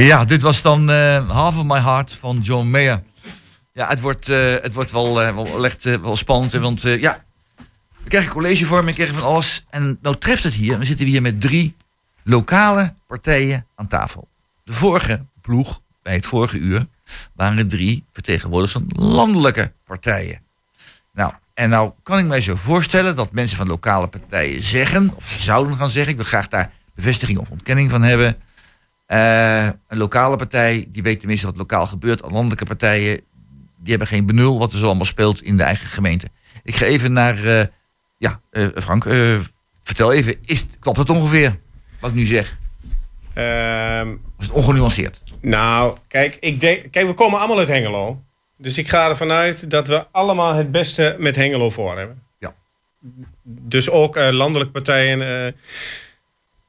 Ja, dit was dan eh, Half of My Heart van John Mayer. Ja, het wordt, eh, het wordt wel, eh, wel, echt, wel spannend. Want ja, we krijgen collegevorming, we van alles. En nou treft het hier. We zitten hier met drie lokale partijen aan tafel. De vorige ploeg, bij het vorige uur, waren drie vertegenwoordigers van landelijke partijen. Nou, en nou kan ik mij zo voorstellen dat mensen van lokale partijen zeggen, of zouden gaan zeggen, ik wil graag daar bevestiging of ontkenning van hebben. Eh, een lokale partij, die weet tenminste wat lokaal gebeurt. Landelijke partijen, die hebben geen benul wat er zo allemaal speelt in de eigen gemeente. Ik ga even naar, eh, ja, eh, Frank, vertel even, is, klopt het ongeveer wat ik nu zeg? Ehm, is het ongenuanceerd? nou, kijk, ik denk, kijk, we komen allemaal uit Hengelo. Dus ik ga ervan uit dat we allemaal het beste met Hengelo voor hebben. Ja. Dus ook landelijke partijen.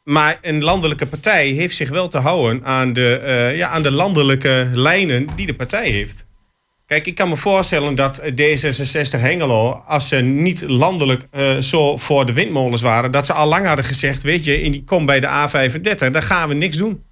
Maar een landelijke partij heeft zich wel te houden aan de, eh, ja, aan de landelijke lijnen die de partij heeft. Kijk, ik kan me voorstellen dat D66 Hengelo, als ze niet landelijk eh, zo voor de windmolens waren, dat ze al lang hadden gezegd: Weet je, in die kom bij de A35, daar gaan we niks doen.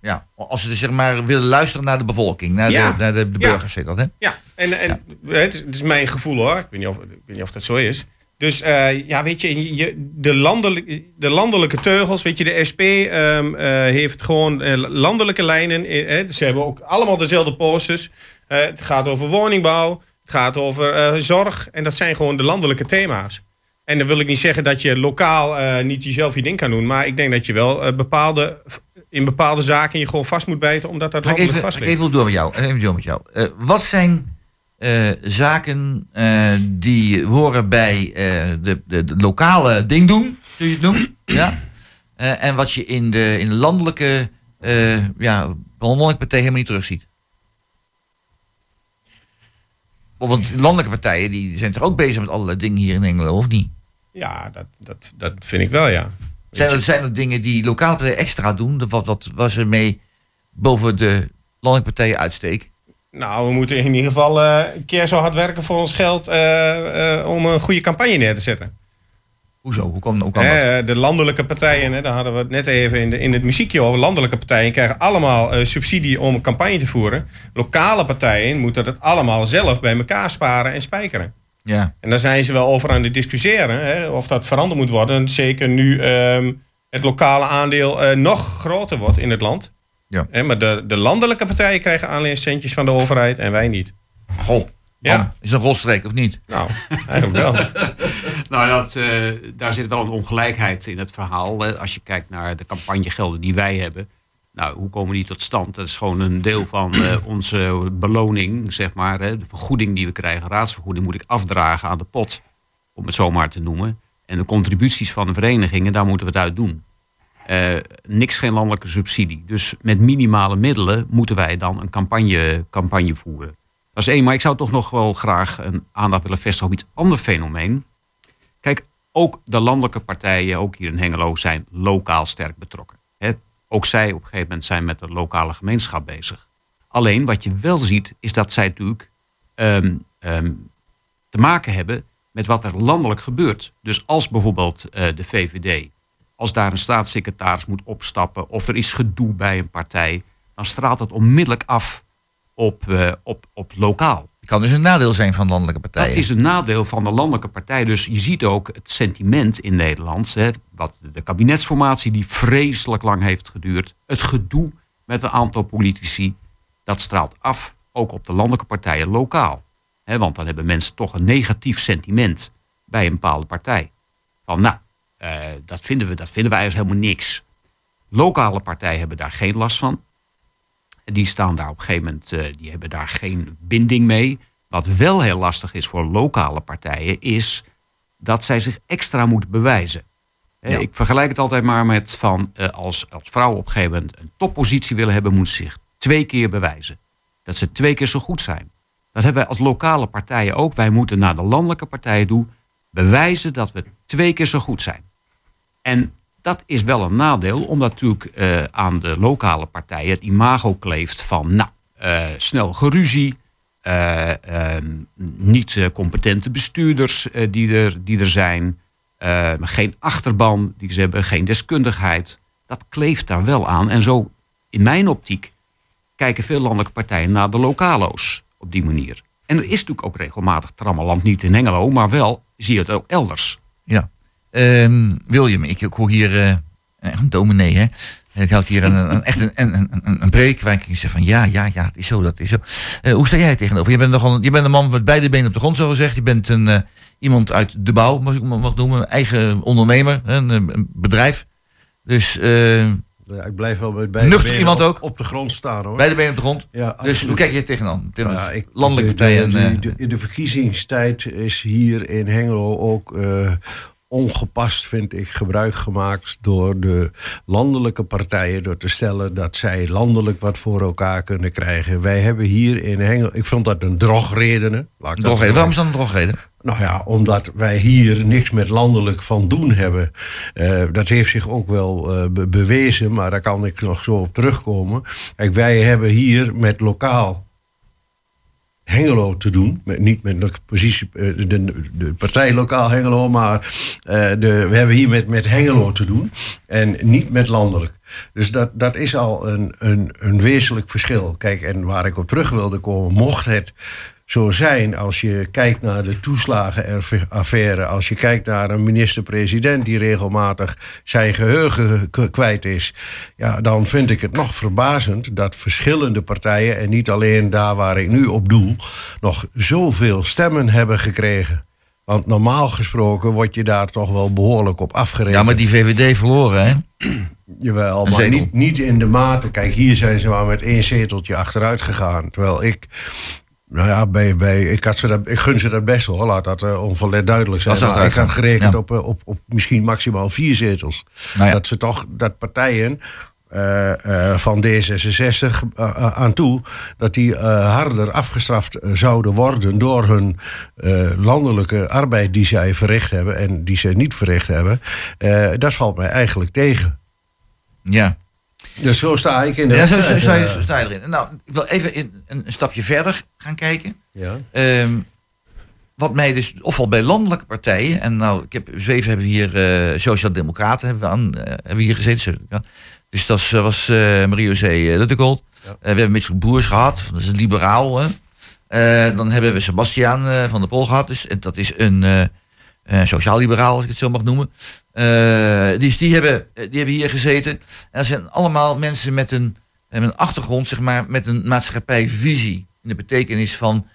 Ja, als ze dus zeg maar willen luisteren naar de bevolking, naar Ja. de, naar de, de Ja. burgers, zeg dat, hè? Ja, en, en Het, is, het is mijn gevoel hoor. Ik weet niet of, ik weet niet of dat zo is. Dus eh, ja, weet je, je de, landelijke, de landelijke teugels, weet je, de SP ehm, eh, heeft gewoon eh, landelijke lijnen. ze hebben ook allemaal dezelfde posters. Het gaat over woningbouw, het gaat over zorg. En dat zijn gewoon de landelijke thema's. En dan wil ik niet zeggen dat je lokaal niet jezelf je ding kan doen. Maar ik denk dat je wel bepaalde, in bepaalde zaken je gewoon vast moet bijten. Omdat dat landelijk even, vast ligt. even door met jou. Even door met jou. Wat zijn eh, zaken eh, die horen bij eh, de, de, de lokale ding doen, je het noemen? ja? En wat je in de, in de landelijke ja, landelijke partij helemaal niet terugziet. Want landelijke partijen die zijn toch ook bezig met allerlei dingen hier in Engeland, of niet? Ja, dat, dat, dat vind ik wel, ja. Zijn er, zijn er dingen die lokale partijen extra doen? Wat, wat was er mee boven de landelijke partijen uitsteken? Nou, we moeten in ieder geval eh, een keer zo hard werken voor ons geld eh, eh, om een goede campagne neer te zetten. Hoezo? Hoe kan, hoe kan dat? De landelijke partijen, hè, daar hadden we het net even in, de, in het muziekje over. Landelijke partijen krijgen allemaal subsidie om een campagne te voeren. Lokale partijen moeten dat allemaal zelf bij elkaar sparen en spijkeren. Ja. En daar zijn ze wel over aan het discussiëren hè, of dat veranderd moet worden. Zeker nu ehm, het lokale aandeel nog groter wordt in het land. Ja. Hè, maar de, de landelijke partijen krijgen alleen centjes van de overheid en wij niet. Goh, Ja. Is een rolstreek of niet? Nou, eigenlijk wel. Nou, dat, eh, daar zit wel een ongelijkheid in het verhaal. hè. Als je kijkt naar de campagnegelden die wij hebben. Nou, hoe komen die tot stand? Dat is gewoon een deel van eh, onze beloning, zeg maar. Hè. De vergoeding die we krijgen, raadsvergoeding, moet ik afdragen aan de pot. Om het zo maar te noemen. En de contributies van de verenigingen, daar moeten we het uit doen. Eh, niks geen landelijke subsidie. Dus met minimale middelen moeten wij dan een campagne, campagne voeren. Dat is één, maar ik zou toch nog wel graag een aandacht willen vestigen op iets ander fenomeen. Kijk, ook de landelijke partijen, ook hier in Hengelo, zijn lokaal sterk betrokken. Ook zij op een gegeven moment zijn met de lokale gemeenschap bezig. Alleen wat je wel ziet, is dat zij natuurlijk ehm, ehm, te maken hebben met wat er landelijk gebeurt. Dus als bijvoorbeeld eh, de VVD, als daar een staatssecretaris moet opstappen of er is gedoe bij een partij, dan straalt het onmiddellijk af op, eh, op, op lokaal. Het kan dus een nadeel zijn van landelijke partijen. Dat is een nadeel van de landelijke partij. Dus je ziet ook het sentiment in Nederland. Hè, wat de kabinetsformatie die vreselijk lang heeft geduurd. Het gedoe met een aantal politici. Dat straalt af ook op de landelijke partijen lokaal. Hè, want dan hebben mensen toch een negatief sentiment bij een bepaalde partij. Van nou, eh, dat, vinden we, dat vinden wij eigenlijk helemaal niks. Lokale partijen hebben daar geen last van. Die staan daar op een gegeven moment, eh, die hebben daar geen binding mee. Wat wel heel lastig is voor lokale partijen, is dat zij zich extra moeten bewijzen. Eh, Ik vergelijk het altijd maar met van als, als vrouwen op een gegeven moment een toppositie willen hebben, moeten ze zich twee keer bewijzen. Dat ze twee keer zo goed zijn. Dat hebben wij als lokale partijen ook. Wij moeten naar de landelijke partijen toe bewijzen dat we twee keer zo goed zijn. En dat is wel een nadeel, omdat natuurlijk eh, aan de lokale partijen het imago kleeft van nou, eh, snel geruzie, eh, eh, niet competente bestuurders die, er, die er zijn, eh, geen achterban die ze hebben, geen deskundigheid. Dat kleeft daar wel aan. En zo in mijn optiek kijken veel landelijke partijen naar de lokalo's op die manier. En er is natuurlijk ook regelmatig trammeland, niet in Hengelo, maar wel zie je het ook elders. Ja. Ehm, William, ik, ik hoor hier eh, een dominee, hè? Het houdt hier een, een, echt een, een, een, een waar ik zeg van ja, ja, ja, het is zo, dat is zo. Eh, hoe sta jij tegenover? Je bent, nogal, je bent een man met beide benen op de grond, zo gezegd. Je bent een, eh, iemand uit de bouw, mag ik mag noemen. Een eigen ondernemer, een, een bedrijf. Dus eh, Ja, ik blijf wel met beide nuchter benen iemand op, ook. op de grond staan hoor. Beide benen op de grond. Ja, dus hoe kijk je tegenaan? Tegen ja, ik- landelijke de- partijen. de- en, eh, de- In de verkiezingstijd is hier in Hengelo ook eh, ongepast, vind ik, gebruik gemaakt door de landelijke partijen. Door te stellen dat zij landelijk wat voor elkaar kunnen krijgen. Wij hebben hier in Hengelo, ik vond dat een drogreden. Drogreden. Waarom is dat een drogreden? Nou ja, omdat wij hier niks met landelijk van doen hebben. Eh, dat heeft zich ook wel eh, be- bewezen, maar daar kan ik nog zo op terugkomen. Kijk, wij hebben hier met lokaal Hengelo te doen. Met, niet met positie, eh, de, de partij lokaal Hengelo, maar eh, de, we hebben hier met, met Hengelo te doen. En niet met landelijk. Dus dat, dat is al een, een, een wezenlijk verschil. Kijk, en waar ik op terug wilde komen, mocht het zo zijn als je kijkt naar de toeslagenaffaire, als je kijkt naar een minister-president die regelmatig zijn geheugen kwijt is, ja, dan vind ik het nog verbazend dat verschillende partijen, en niet alleen daar waar ik nu op doel, nog zoveel stemmen hebben gekregen. Want normaal gesproken word je daar toch wel behoorlijk op afgerekend. Ja, maar die VVD verloren, hè? Jawel, Een maar zetel. niet, niet in de mate. Kijk, hier zijn ze maar met één zeteltje achteruit gegaan. Terwijl ik. Nou ja, bij, bij, ik, had ze dat, ik gun ze dat best wel. Laat dat uh, onverlet duidelijk zijn. Dat Maar ik had gerekend ja. op, eh, op, op misschien maximaal vier zetels. Nou ja. Dat ze toch, dat partijen eh, eh, van D66 eh, aan toe, dat die eh, harder afgestraft eh, zouden worden door hun eh, landelijke arbeid die zij verricht hebben en die ze niet verricht hebben. Eh, dat valt mij eigenlijk tegen. Ja. Dus zo sta ik in de Ja, zo, sta je, eh. zo sta je erin. Nou, ik wil even in, een, een stapje verder gaan kijken. Ja. Ehm, wat mij dus opvalt bij landelijke partijen, en nou, ik heb zeven hebben we hier, eh Sociaal-Democraten hebben we, aan, eh, hebben we hier gezeten. Dus dat eh, was eh Marie-José uh, Luttegold. Eh, we hebben Mitchell Boers gehad, dat is een liberaal. Hè. Eh, dan hebben we Sebastiaan eh, van der Pol gehad, dus en dat is een eh, sociaal-liberaal, als ik het zo mag noemen. Eh, dus die hebben, eh, die hebben hier gezeten. En dat zijn allemaal mensen met een, met een achtergrond, zeg maar, met een maatschappijvisie. In de betekenis van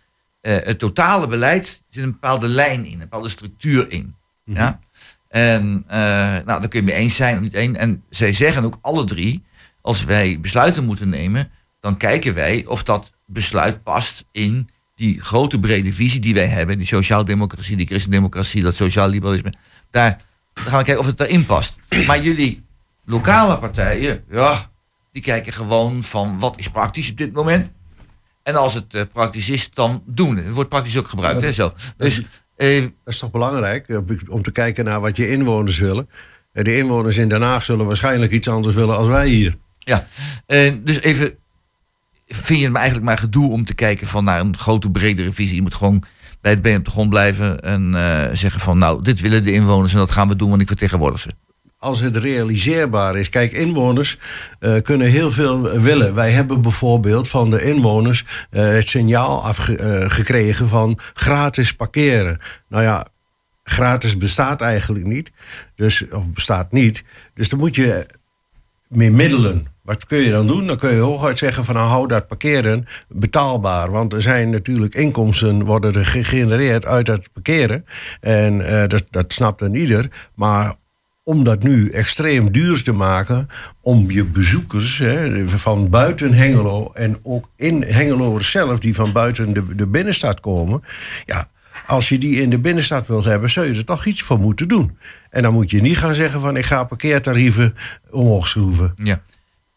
het totale beleid zit een bepaalde lijn in, een bepaalde structuur in. Ja? En nou, daar kun je mee eens zijn of niet eens. En zij zeggen ook alle drie, als wij besluiten moeten nemen, dan kijken wij of dat besluit past in die grote brede visie die wij hebben, die sociaaldemocratie, die christendemocratie, dat sociaal liberalisme. Daar, dan gaan we kijken of het daarin past. Maar jullie lokale partijen, ja, die kijken gewoon van wat is praktisch op dit moment. En als het eh, praktisch is, dan doen. Het wordt praktisch ook gebruikt, hè, zo. Dus eh, Dat is toch belangrijk eh, om te kijken naar wat je inwoners willen. Eh, De inwoners in Den Haag zullen waarschijnlijk iets anders willen als wij hier. Ja, eh, dus even. Vind je het eigenlijk maar gedoe om te kijken van naar een grote, bredere visie? Je moet gewoon bij het been op de grond blijven en eh, zeggen van nou, dit willen de inwoners en dat gaan we doen, want ik vertegenwoordig ze. Als het realiseerbaar is. Kijk, inwoners eh, kunnen heel veel willen. Wij hebben bijvoorbeeld van de inwoners eh, het signaal afgekregen van gratis parkeren. Nou ja, gratis bestaat eigenlijk niet. Dus, of bestaat niet. Dus dan moet je meer middelen. Wat kun je dan doen? Dan kun je hooguit zeggen van nou hou dat parkeren betaalbaar. Want er zijn natuurlijk inkomsten worden er gegenereerd uit het parkeren. En eh, dat, dat snapt een ieder. Maar om dat nu extreem duur te maken, om je bezoekers hè, van buiten Hengelo en ook in Hengelo zelf, die van buiten de, binnenstad komen, ja, als je die in de binnenstad wilt hebben, zul je er toch iets voor moeten doen. En dan moet je niet gaan zeggen van ik ga parkeertarieven omhoog schroeven. Ja.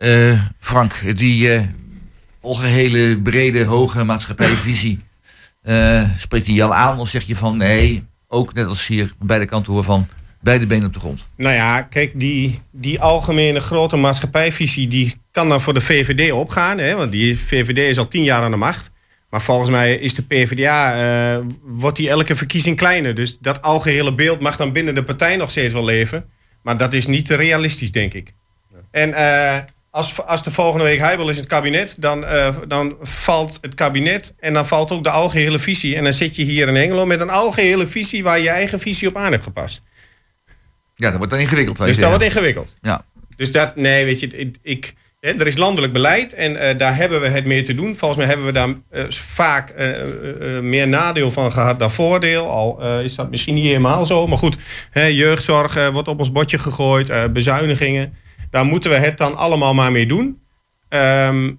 Eh, Frank, die eh, algehele, brede, hoge maatschappijvisie, eh, spreekt die jou aan of zeg je van nee, ook net als hier beide kanten horen van beide benen op de grond? Nou ja, kijk, die, die algemene grote maatschappijvisie... die kan dan voor de VVD opgaan. Hè, want die VVD is al tien jaar aan de macht. Maar volgens mij is de PvdA... wordt die elke verkiezing kleiner. Dus dat algehele beeld mag dan binnen de partij nog steeds wel leven. Maar dat is niet realistisch, denk ik. En eh, als, als de volgende week Heibel is in het kabinet, dan, eh, dan valt het kabinet en dan valt ook de algehele visie. En dan zit je hier in Engelo met een algehele visie waar je eigen visie op aan hebt gepast. Ja, dat wordt dan ingewikkeld. Dus dat wordt zeggen. ingewikkeld. Ja. Dus dat, nee, weet je, ik, ik, hè, er is landelijk beleid en eh, daar hebben we het meer te doen. Volgens mij hebben we daar eh, vaak meer nadeel van gehad dan voordeel. Al is dat misschien niet helemaal zo. Maar goed, hè, jeugdzorg wordt op ons bordje gegooid, bezuinigingen. Daar moeten we het dan allemaal maar mee doen. Ehm,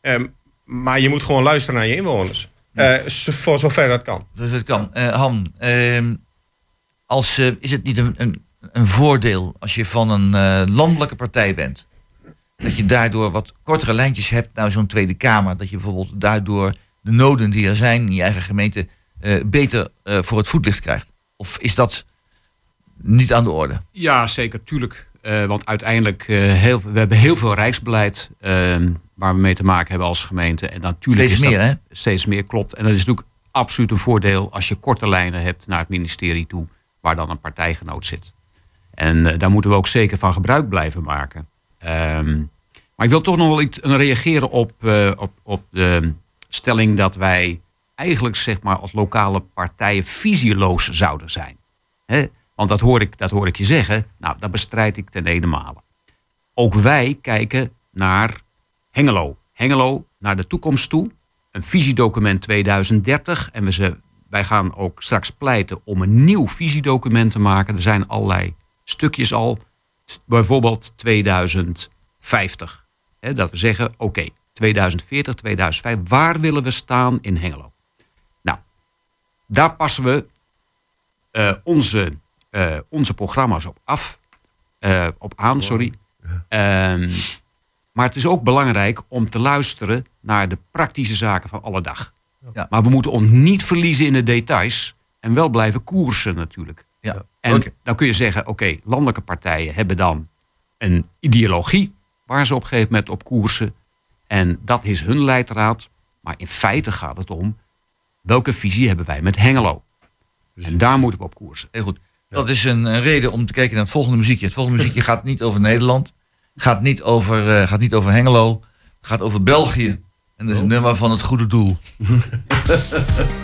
ehm, maar je moet gewoon luisteren naar je inwoners. Eh, voor zover dat kan. Dus het kan. Eh, Han, ehm, als, eh, is het niet een, een, een voordeel als je van een eh, landelijke partij bent? Dat je daardoor wat kortere lijntjes hebt naar zo'n Tweede Kamer. Dat je bijvoorbeeld daardoor de noden die er zijn in je eigen gemeente eh, beter eh, voor het voetlicht krijgt? Of is dat niet aan de orde? Ja, zeker, tuurlijk. Eh, want uiteindelijk, eh, heel, we hebben heel veel rijksbeleid eh, waar we mee te maken hebben als gemeente. En natuurlijk Steeds is meer, hè? steeds meer, klopt. En dat is natuurlijk absoluut een voordeel als je korte lijnen hebt naar het ministerie toe, waar dan een partijgenoot zit. En eh, daar moeten we ook zeker van gebruik blijven maken. Ehm, maar ik wil toch nog wel iets reageren op, op, op de stelling dat wij eigenlijk zeg maar als lokale partijen visieloos zouden zijn. Hè? Want dat hoor, ik, dat hoor ik je zeggen. Nou, dat bestrijd ik ten ene male. Ook wij kijken naar Hengelo. Hengelo naar de toekomst toe. Een visiedocument 2030. En we ze, wij gaan ook straks pleiten om een nieuw visiedocument te maken. Er zijn allerlei stukjes al. Bijvoorbeeld 2050. Hè, dat we zeggen, oké, 2040, 2050. Waar willen we staan in Hengelo? Nou, daar passen we eh, onze, eh, onze programma's op af. eh, op aan, sorry. Ehm, maar het is ook belangrijk om te luisteren naar de praktische zaken van alle dag. Ja. Maar we moeten ons niet verliezen in de details en wel blijven koersen natuurlijk. Ja. En dan kun je zeggen, oké, landelijke partijen hebben dan een ideologie waar ze op een gegeven moment op koersen. En dat is hun leidraad. Maar in feite gaat het om welke visie hebben wij met Hengelo. En daar moeten we op koersen. Heel goed. Dat is een, reden om te kijken naar het volgende muziekje. Het volgende muziekje gaat niet over Nederland. Gaat niet over, eh, gaat niet over Hengelo. Gaat over België. En dat is een nummer van het goede doel.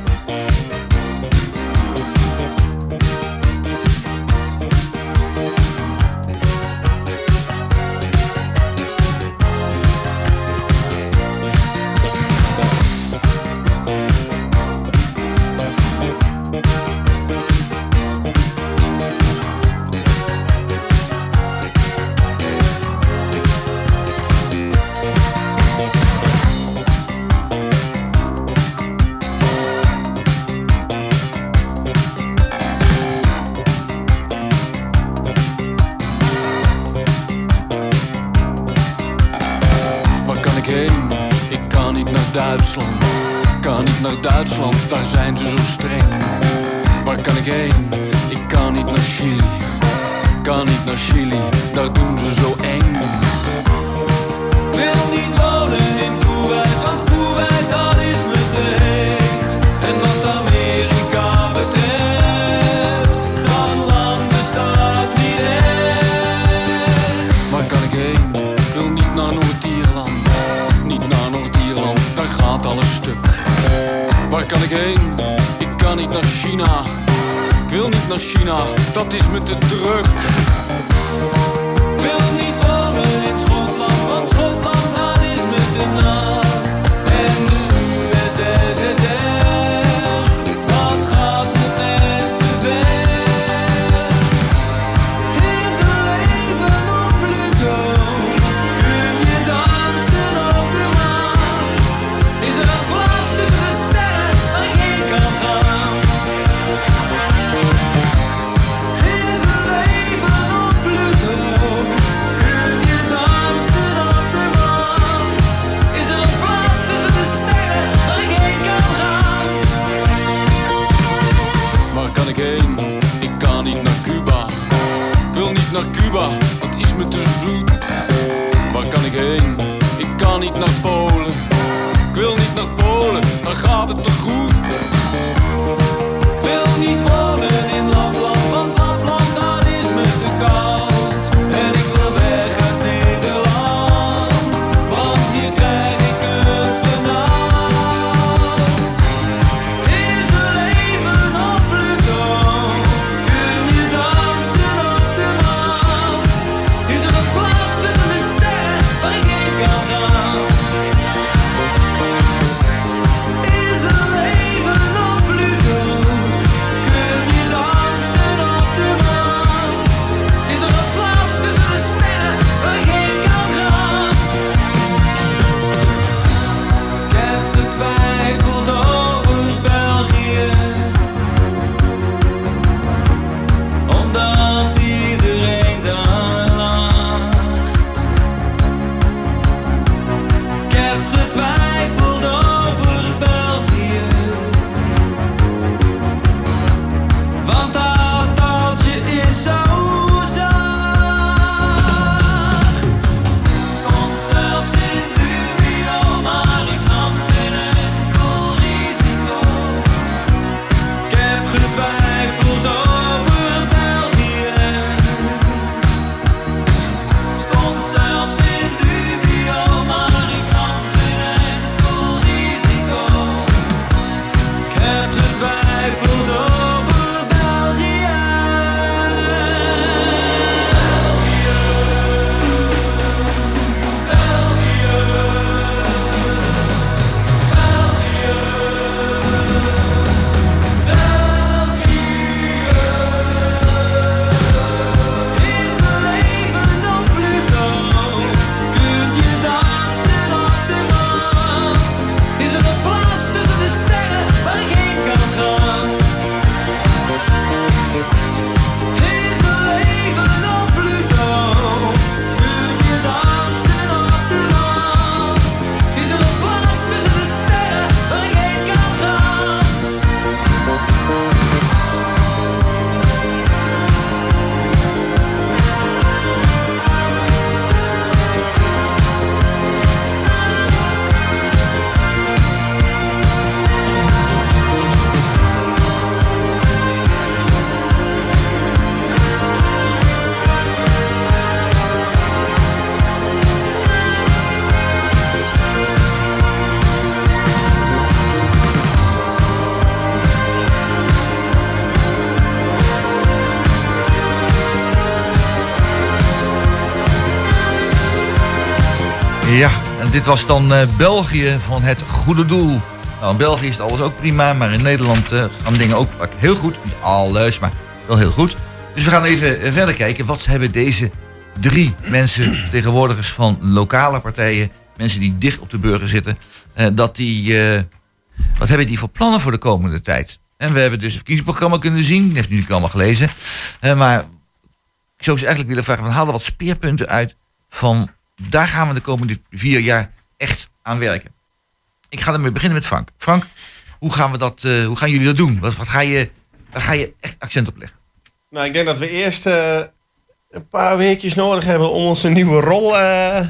dit was dan eh, België van het goede doel. Nou, in België is alles ook prima, maar in Nederland eh, gaan dingen ook vaak heel goed. Niet alles, maar wel heel goed. Dus we gaan even eh, verder kijken. Wat hebben deze drie mensen, vertegenwoordigers van lokale partijen, mensen die dicht op de burger zitten, dat die, wat hebben die voor plannen voor de komende tijd? En we hebben dus het verkiezingsprogramma kunnen zien, dat heeft natuurlijk allemaal gelezen. Maar ik zou ze eigenlijk willen vragen, van, haal er wat speerpunten uit van daar gaan we de komende vier jaar echt aan werken. Ik ga ermee beginnen met Frank. Frank, hoe gaan, we dat, eh, hoe gaan jullie dat doen? Wat, wat ga je, waar ga je echt accent op leggen? Nou, ik denk dat we eerst eh, een paar weekjes nodig hebben om onze nieuwe rol eh,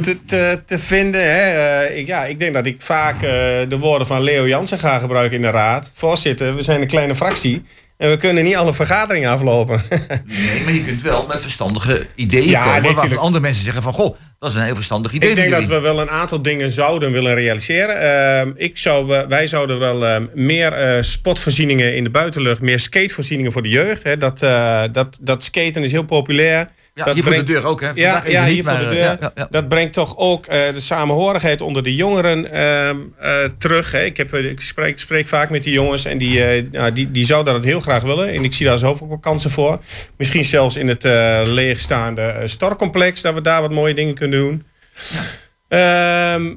te, te, te vinden. Hè. Ik, ja, ik denk dat ik vaak de woorden van Leo Jansen ga gebruiken in de raad. Voorzitter, we zijn een kleine fractie. En we kunnen niet alle vergaderingen aflopen. Nee, maar je kunt wel met verstandige ideeën Ja, komen nee, waarvan andere mensen zeggen van goh, dat is een heel verstandig idee. Ik denk dat we wel een aantal dingen zouden willen realiseren. Ehm, ik zou, wij zouden wel ehm, meer eh, spotvoorzieningen in de buitenlucht, meer skatevoorzieningen voor de jeugd. Hè. Dat, eh, dat, dat skaten is heel populair. Ja, dat hier voor de deur ook, hè? Ja, Vandaag ja hier voor de eh, deur. ja, ja. Dat brengt toch ook eh, de samenhorigheid onder de jongeren ehm, eh, terug. Hè. Ik, heb, eh, ik spreek, spreek vaak met die jongens en die, eh, nou, die, die zouden dat heel graag willen. En ik zie daar zelf ook kansen voor. Misschien zelfs in het eh, leegstaande eh, Starcomplex, dat we daar wat mooie dingen kunnen doen. Ehm,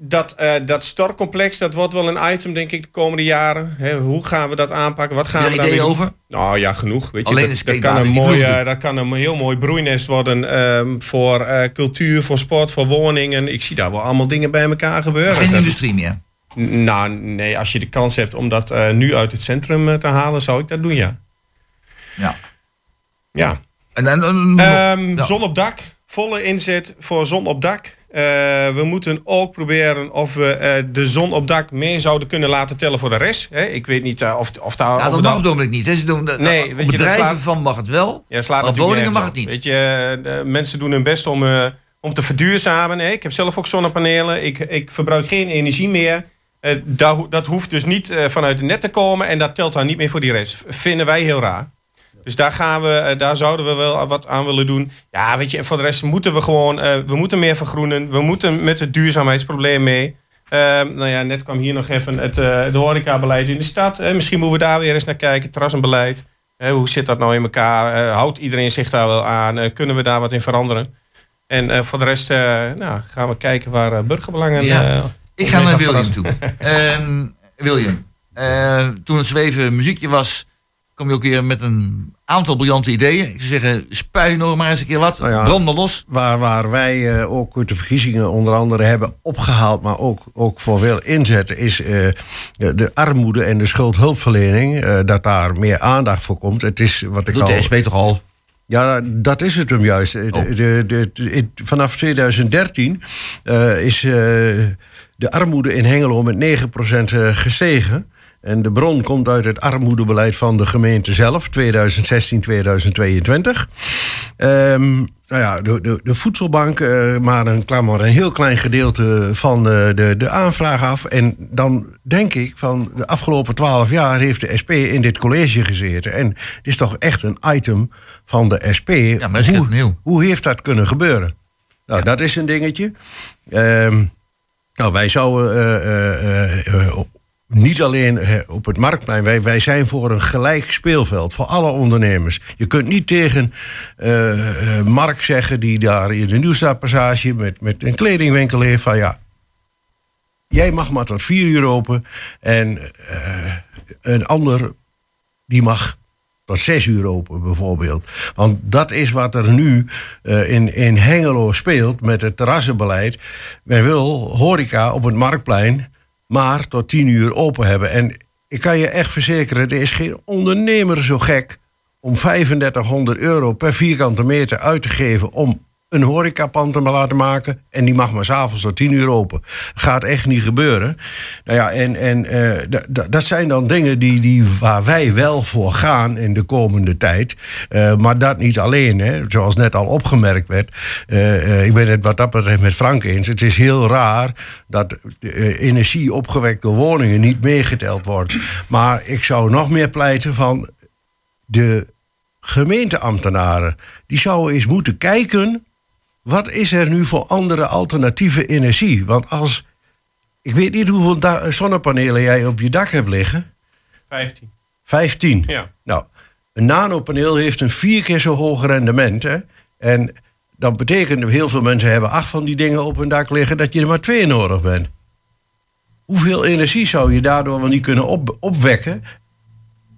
dat, eh dat stortcomplex, dat wordt wel een item, denk ik, de komende jaren. Hè, hoe gaan we dat aanpakken? Wat gaan Heb we je doen? over? Nou ja, genoeg. Weet je. Alleen dat, een dat, kan een niet mooi, genoeg. eh, dat kan een heel mooi broeinest worden ehm, voor eh, cultuur, voor sport, voor woningen. Ik zie daar wel allemaal dingen bij elkaar gebeuren. Geen industrie meer. Nou, nee, als je de kans hebt om dat eh, nu uit het centrum te halen, zou ik dat doen, ja. Ja. Ja. En, en, en- Ehm, ja. Zon op dak, volle inzet voor zon op dak. Eh, we moeten ook proberen of we eh, de zon op dak meer zouden kunnen laten tellen voor de rest. Hè? Ik weet niet eh, of, of daar... Ja, dat mag ogenblik niet. hè. Ze doen, Nee, weet je, bedrijven slaat- van mag het wel, Ja, slaat maar woningen mag het niet. Weet je, mensen doen hun best om, om te verduurzamen. hè. Ik heb zelf ook zonnepanelen. Ik, ik verbruik geen energie meer. Dat, dat hoeft dus niet vanuit het net te komen. En dat telt dan niet meer voor die rest. Vinden wij heel raar. Dus daar, gaan we, eh, daar zouden we wel wat aan willen doen. Ja, weet je, en voor de rest moeten we gewoon... eh, we moeten meer vergroenen. We moeten met het duurzaamheidsprobleem mee. Ehm, nou ja, net kwam hier nog even het, eh het horecabeleid in de stad. Misschien moeten we daar weer eens naar kijken. Terrassenbeleid. Hoe zit dat nou in elkaar? Houdt iedereen zich daar wel aan? Kunnen we daar wat in veranderen? En voor de rest nou, gaan we kijken waar burgerbelangen... Ja. Ik ga naar William toe. Ehm, William, toen het zweven muziekje was, kwam je ook weer met een aantal briljante ideeën. Ik zou zeggen, spui nog maar eens een keer wat. Nou ja, Brand los. Waar, waar wij eh, ook de verkiezingen onder andere hebben opgehaald, maar ook, ook voor wil inzetten, is eh, de, de armoede en de schuldhulpverlening. eh, dat daar meer aandacht voor komt. Het is wat ik Doet al. de SP toch al? Ja, dat is het hem juist. De- de, de, de- vanaf 2013 eh, is de armoede in Hengelo met 9% eh, gestegen. En de bron komt uit het armoedebeleid van de gemeente zelf, 2016-2022. Ehm, nou ja, de, de, de voedselbank, eh, maar, een, klaar maar een heel klein gedeelte van eh, de, de aanvraag af. En dan denk ik van de afgelopen twaalf jaar heeft de SP in dit college gezeten. En het is toch echt een item van de SP. Ja, maar hoe, hoe heeft dat kunnen gebeuren? Nou, dat is een dingetje. Ehm, nou, wij zouden eh, niet alleen op het marktplein, wij, wij zijn voor een gelijk speelveld voor alle ondernemers. Je kunt niet tegen eh, Mark zeggen, die daar in de Nieuwstadpassage met, met een kledingwinkel heeft, van ja, jij mag maar tot vier uur open en eh, een ander die mag tot zes uur open bijvoorbeeld. Want dat is wat er nu eh, in, in Hengelo speelt met het terrassenbeleid. Men wil horeca op het marktplein maar tot tien uur open hebben. En ik kan je echt verzekeren, er is geen ondernemer zo gek om 3500 euro per vierkante meter uit te geven om een horecapand te laten maken. En die mag maar s'avonds tot tien uur open. Gaat echt niet gebeuren. Nou ja, en, en eh, dat zijn dan dingen die, die, waar wij wel voor gaan in de komende tijd. Eh, maar dat niet alleen, hè. zoals net al opgemerkt werd. Eh, ik ben het wat dat betreft met Frank eens. Het is heel raar dat energie opgewekte woningen niet meegeteld wordt. Maar ik zou nog meer pleiten van de gemeenteambtenaren. Die zouden eens moeten kijken wat is er nu voor andere alternatieve energie? Want als, ik weet niet hoeveel zonnepanelen jij op je dak hebt liggen. 15. 15. Ja. Nou, een nanopaneel heeft een vier keer zo hoog rendement. Hè? En dat betekent, dat heel veel mensen hebben acht van die dingen op hun dak liggen, dat je er maar twee nodig bent. Hoeveel energie zou je daardoor wel niet kunnen op, opwekken?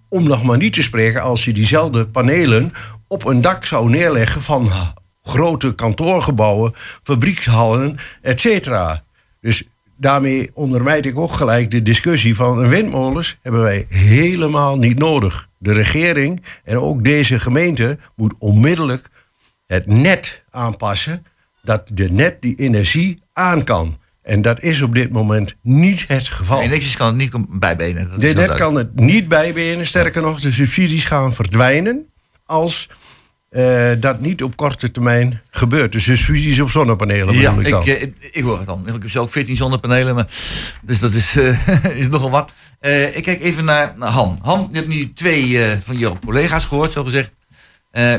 Om nog maar niet te spreken als je diezelfde panelen op een dak zou neerleggen van grote kantoorgebouwen, fabriekshallen, et cetera. Dus daarmee ondermijd ik ook gelijk de discussie van windmolens hebben wij helemaal niet nodig. De regering en ook deze gemeente moet onmiddellijk het net aanpassen dat de net die energie aan kan. En dat is op dit moment niet het geval. Netjes kan het niet bijbenen. Heel net kan het niet bijbenen. Sterker nog, de subsidies gaan verdwijnen als eh, dat niet op korte termijn gebeurt. De subsidies op zonnepanelen Ja, ik dan. ik, eh, ik, ik hoor het dan. Ik heb zelf 14 zonnepanelen, maar, dus dat is, eh, is nogal wat. Eh, ik kijk even naar, naar Han. Han, je hebt nu twee eh, van je collega's gehoord, zo gezegd.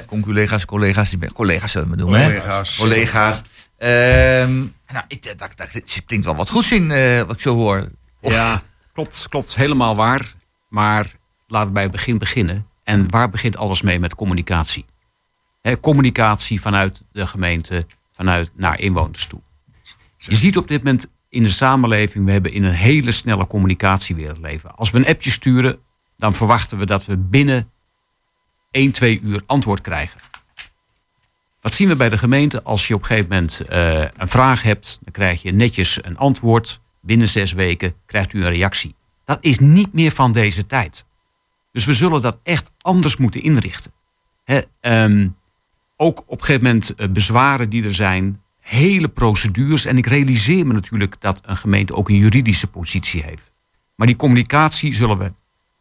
Conculega's, collega's, die collega's zullen we doen, hè? Collega's. Collega's. Ehm, nou, ik dacht, dacht, het klinkt wel wat goed in, eh, wat ik zo hoor. Of- Ja, klopt, klopt. Helemaal waar. Maar laten we bij het begin beginnen. En waar begint alles mee met communicatie? Communicatie vanuit de gemeente, vanuit naar inwoners toe. Je ziet op dit moment in de samenleving, we hebben in een hele snelle communicatiewereld leven. Als we een appje sturen, dan verwachten we dat we binnen 1, 2 uur antwoord krijgen. Wat zien we bij de gemeente? Als je op een gegeven moment eh, een vraag hebt, dan krijg je netjes een antwoord. Binnen zes weken krijgt u een reactie. Dat is niet meer van deze tijd. Dus we zullen dat echt anders moeten inrichten. Ehm, ook op een gegeven moment eh, bezwaren die er zijn, hele procedures. En ik realiseer me natuurlijk dat een gemeente ook een juridische positie heeft. Maar die communicatie zullen we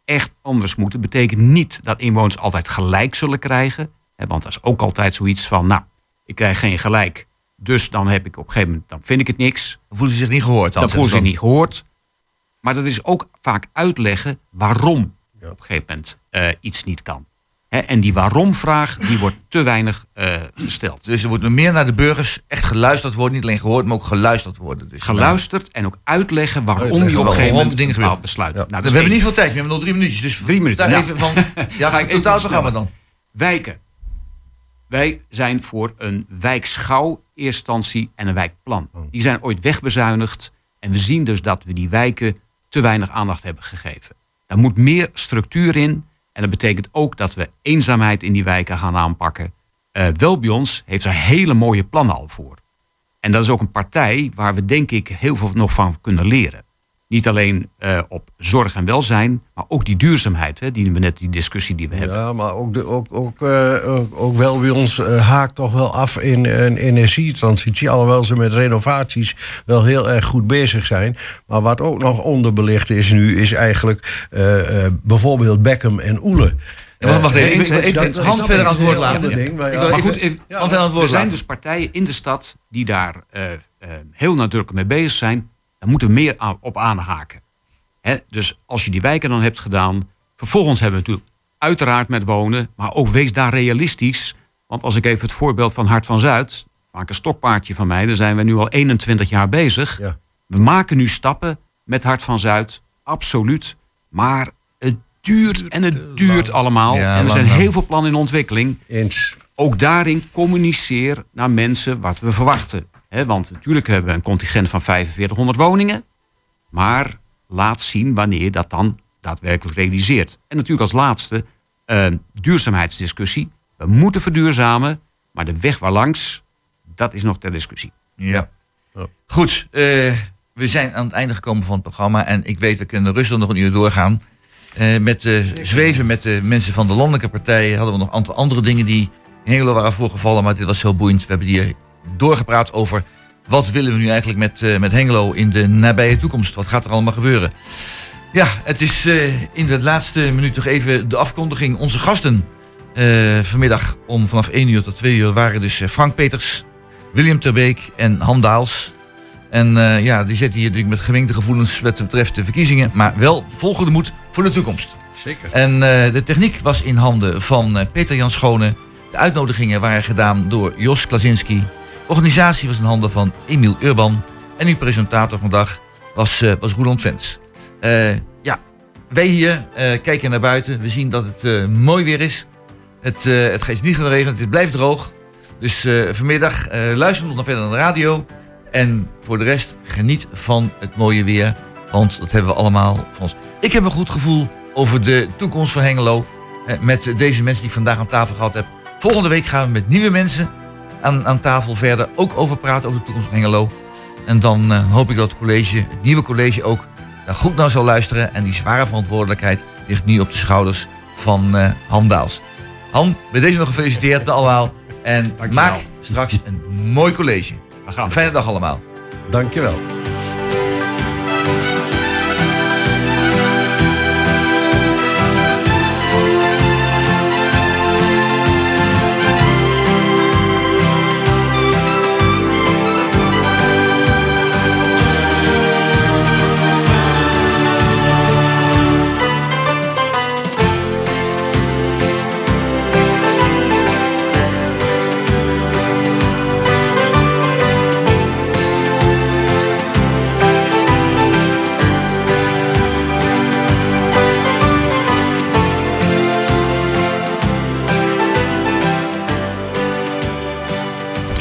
echt anders moeten. Betekent niet dat inwoners altijd gelijk zullen krijgen. Hè, want dat is ook altijd zoiets van, nou, ik krijg geen gelijk. Dus dan heb ik op een gegeven moment, dan vind ik het niks. Dan voelen ze zich niet gehoord. Dan voelen ze zich niet gehoord. Maar dat is ook vaak uitleggen waarom op een gegeven moment eh, iets niet kan. En die waarom-vraag, die wordt te weinig eh, gesteld. Dus er wordt meer naar de burgers echt geluisterd worden. Niet alleen gehoord, maar ook geluisterd worden. Dus Geluisterd en ook uitleggen waarom Uitleggen je op een gegeven moment dingen bepaald besluit. Nou, dat we hebben niet veel tijd, we hebben nog drie minuutjes. Dus Drie minuten, Daar nou. even van, ja, Ga totaal programma dan. Wijken. Wij zijn voor een wijkschouw instantie en een wijkplan. Oh. Die zijn ooit wegbezuinigd. En we zien dus dat we die wijken te weinig aandacht hebben gegeven. Daar moet meer structuur in. En dat betekent ook dat we eenzaamheid in die wijken gaan aanpakken. Eh Welbions heeft er hele mooie plannen al voor. En dat is ook een partij waar we denk ik heel veel nog van kunnen leren. Niet alleen eh, op zorg en welzijn, maar ook die duurzaamheid. Hè, die we net, die discussie die we hebben. Ja, maar ook, de, ook, ook, eh, ook, ook wel bij ons eh, haakt toch wel af in een energietransitie. Alhoewel ze met renovaties wel heel erg goed bezig zijn. Maar wat ook nog onderbelicht is nu, is eigenlijk bijvoorbeeld Beckham en Oele. Wacht, wacht even. Even- even- even verder aan het woord laten. ding, maar ja. goed, even- Hans verder aan het woord er zijn dus partijen in de stad die daar heel nadrukkelijk mee bezig zijn. Daar moeten we meer aan- op aanhaken. Dus als je die wijken dan hebt gedaan. Vervolgens hebben we natuurlijk uiteraard met wonen. Maar ook wees daar realistisch. Want als ik even het voorbeeld van Hart van Zuid. Vaak een stokpaardje van mij. Daar zijn we nu al 21 jaar bezig. Ja. We maken nu stappen met Hart van Zuid. Absoluut. Maar het duurt en het duurt allemaal. Ja, en er zijn heel veel plannen in ontwikkeling Eens. ook daarin communiceer naar mensen wat we verwachten. Hè, want natuurlijk hebben we een contingent van 4500 woningen. Maar laat zien wanneer je dat dan daadwerkelijk realiseert. En natuurlijk als laatste, eh, duurzaamheidsdiscussie. We moeten verduurzamen, maar de weg waarlangs, dat is nog ter discussie. Ja. Goed, eh, we zijn aan het einde gekomen van het programma. En ik weet, we kunnen rustig nog een uur doorgaan. Eh, met eh, zweven met de mensen van de landelijke partijen hadden we nog een aantal andere dingen die in Hengelo waren voorgevallen. Maar dit was heel boeiend. We hebben hier doorgepraat over wat willen we nu eigenlijk met, eh, met Hengelo in de nabije toekomst. Wat gaat er allemaal gebeuren? Ja, het is eh, in de laatste minuut nog even de afkondiging. Onze gasten eh, vanmiddag om vanaf 1 uur tot 2 uur waren dus Frank Peters, William Terbeek en Han Daals. En ja, die zitten hier natuurlijk met gemengde gevoelens wat betreft de verkiezingen. Maar wel volgende moed voor de toekomst. Zeker. En de techniek was in handen van Peter Jan Schone. De uitnodigingen waren gedaan door Jos Klasinski. Organisatie was in handen van Emiel Urban. En uw presentator vandaag was, eh was Roland Vens. Eh, ja, wij hier eh, kijken naar buiten. We zien dat het mooi weer is. Het, het gaat niet gaan regenen, het blijft droog. Dus vanmiddag luister nog verder naar de radio. En voor de rest geniet van het mooie weer. Want dat hebben we allemaal van ons. Ik heb een goed gevoel over de toekomst van Hengelo. met deze mensen die ik vandaag aan tafel gehad heb. Volgende week gaan we met nieuwe mensen aan, aan tafel verder. Ook over praten over de toekomst van Hengelo. En dan eh, hoop ik dat het college, het nieuwe college ook daar goed naar zal luisteren. En die zware verantwoordelijkheid ligt nu op de schouders van eh Han Daals. Han, bij deze nog gefeliciteerd allemaal. En maak straks een mooi college. Een fijne dag allemaal. Dankjewel.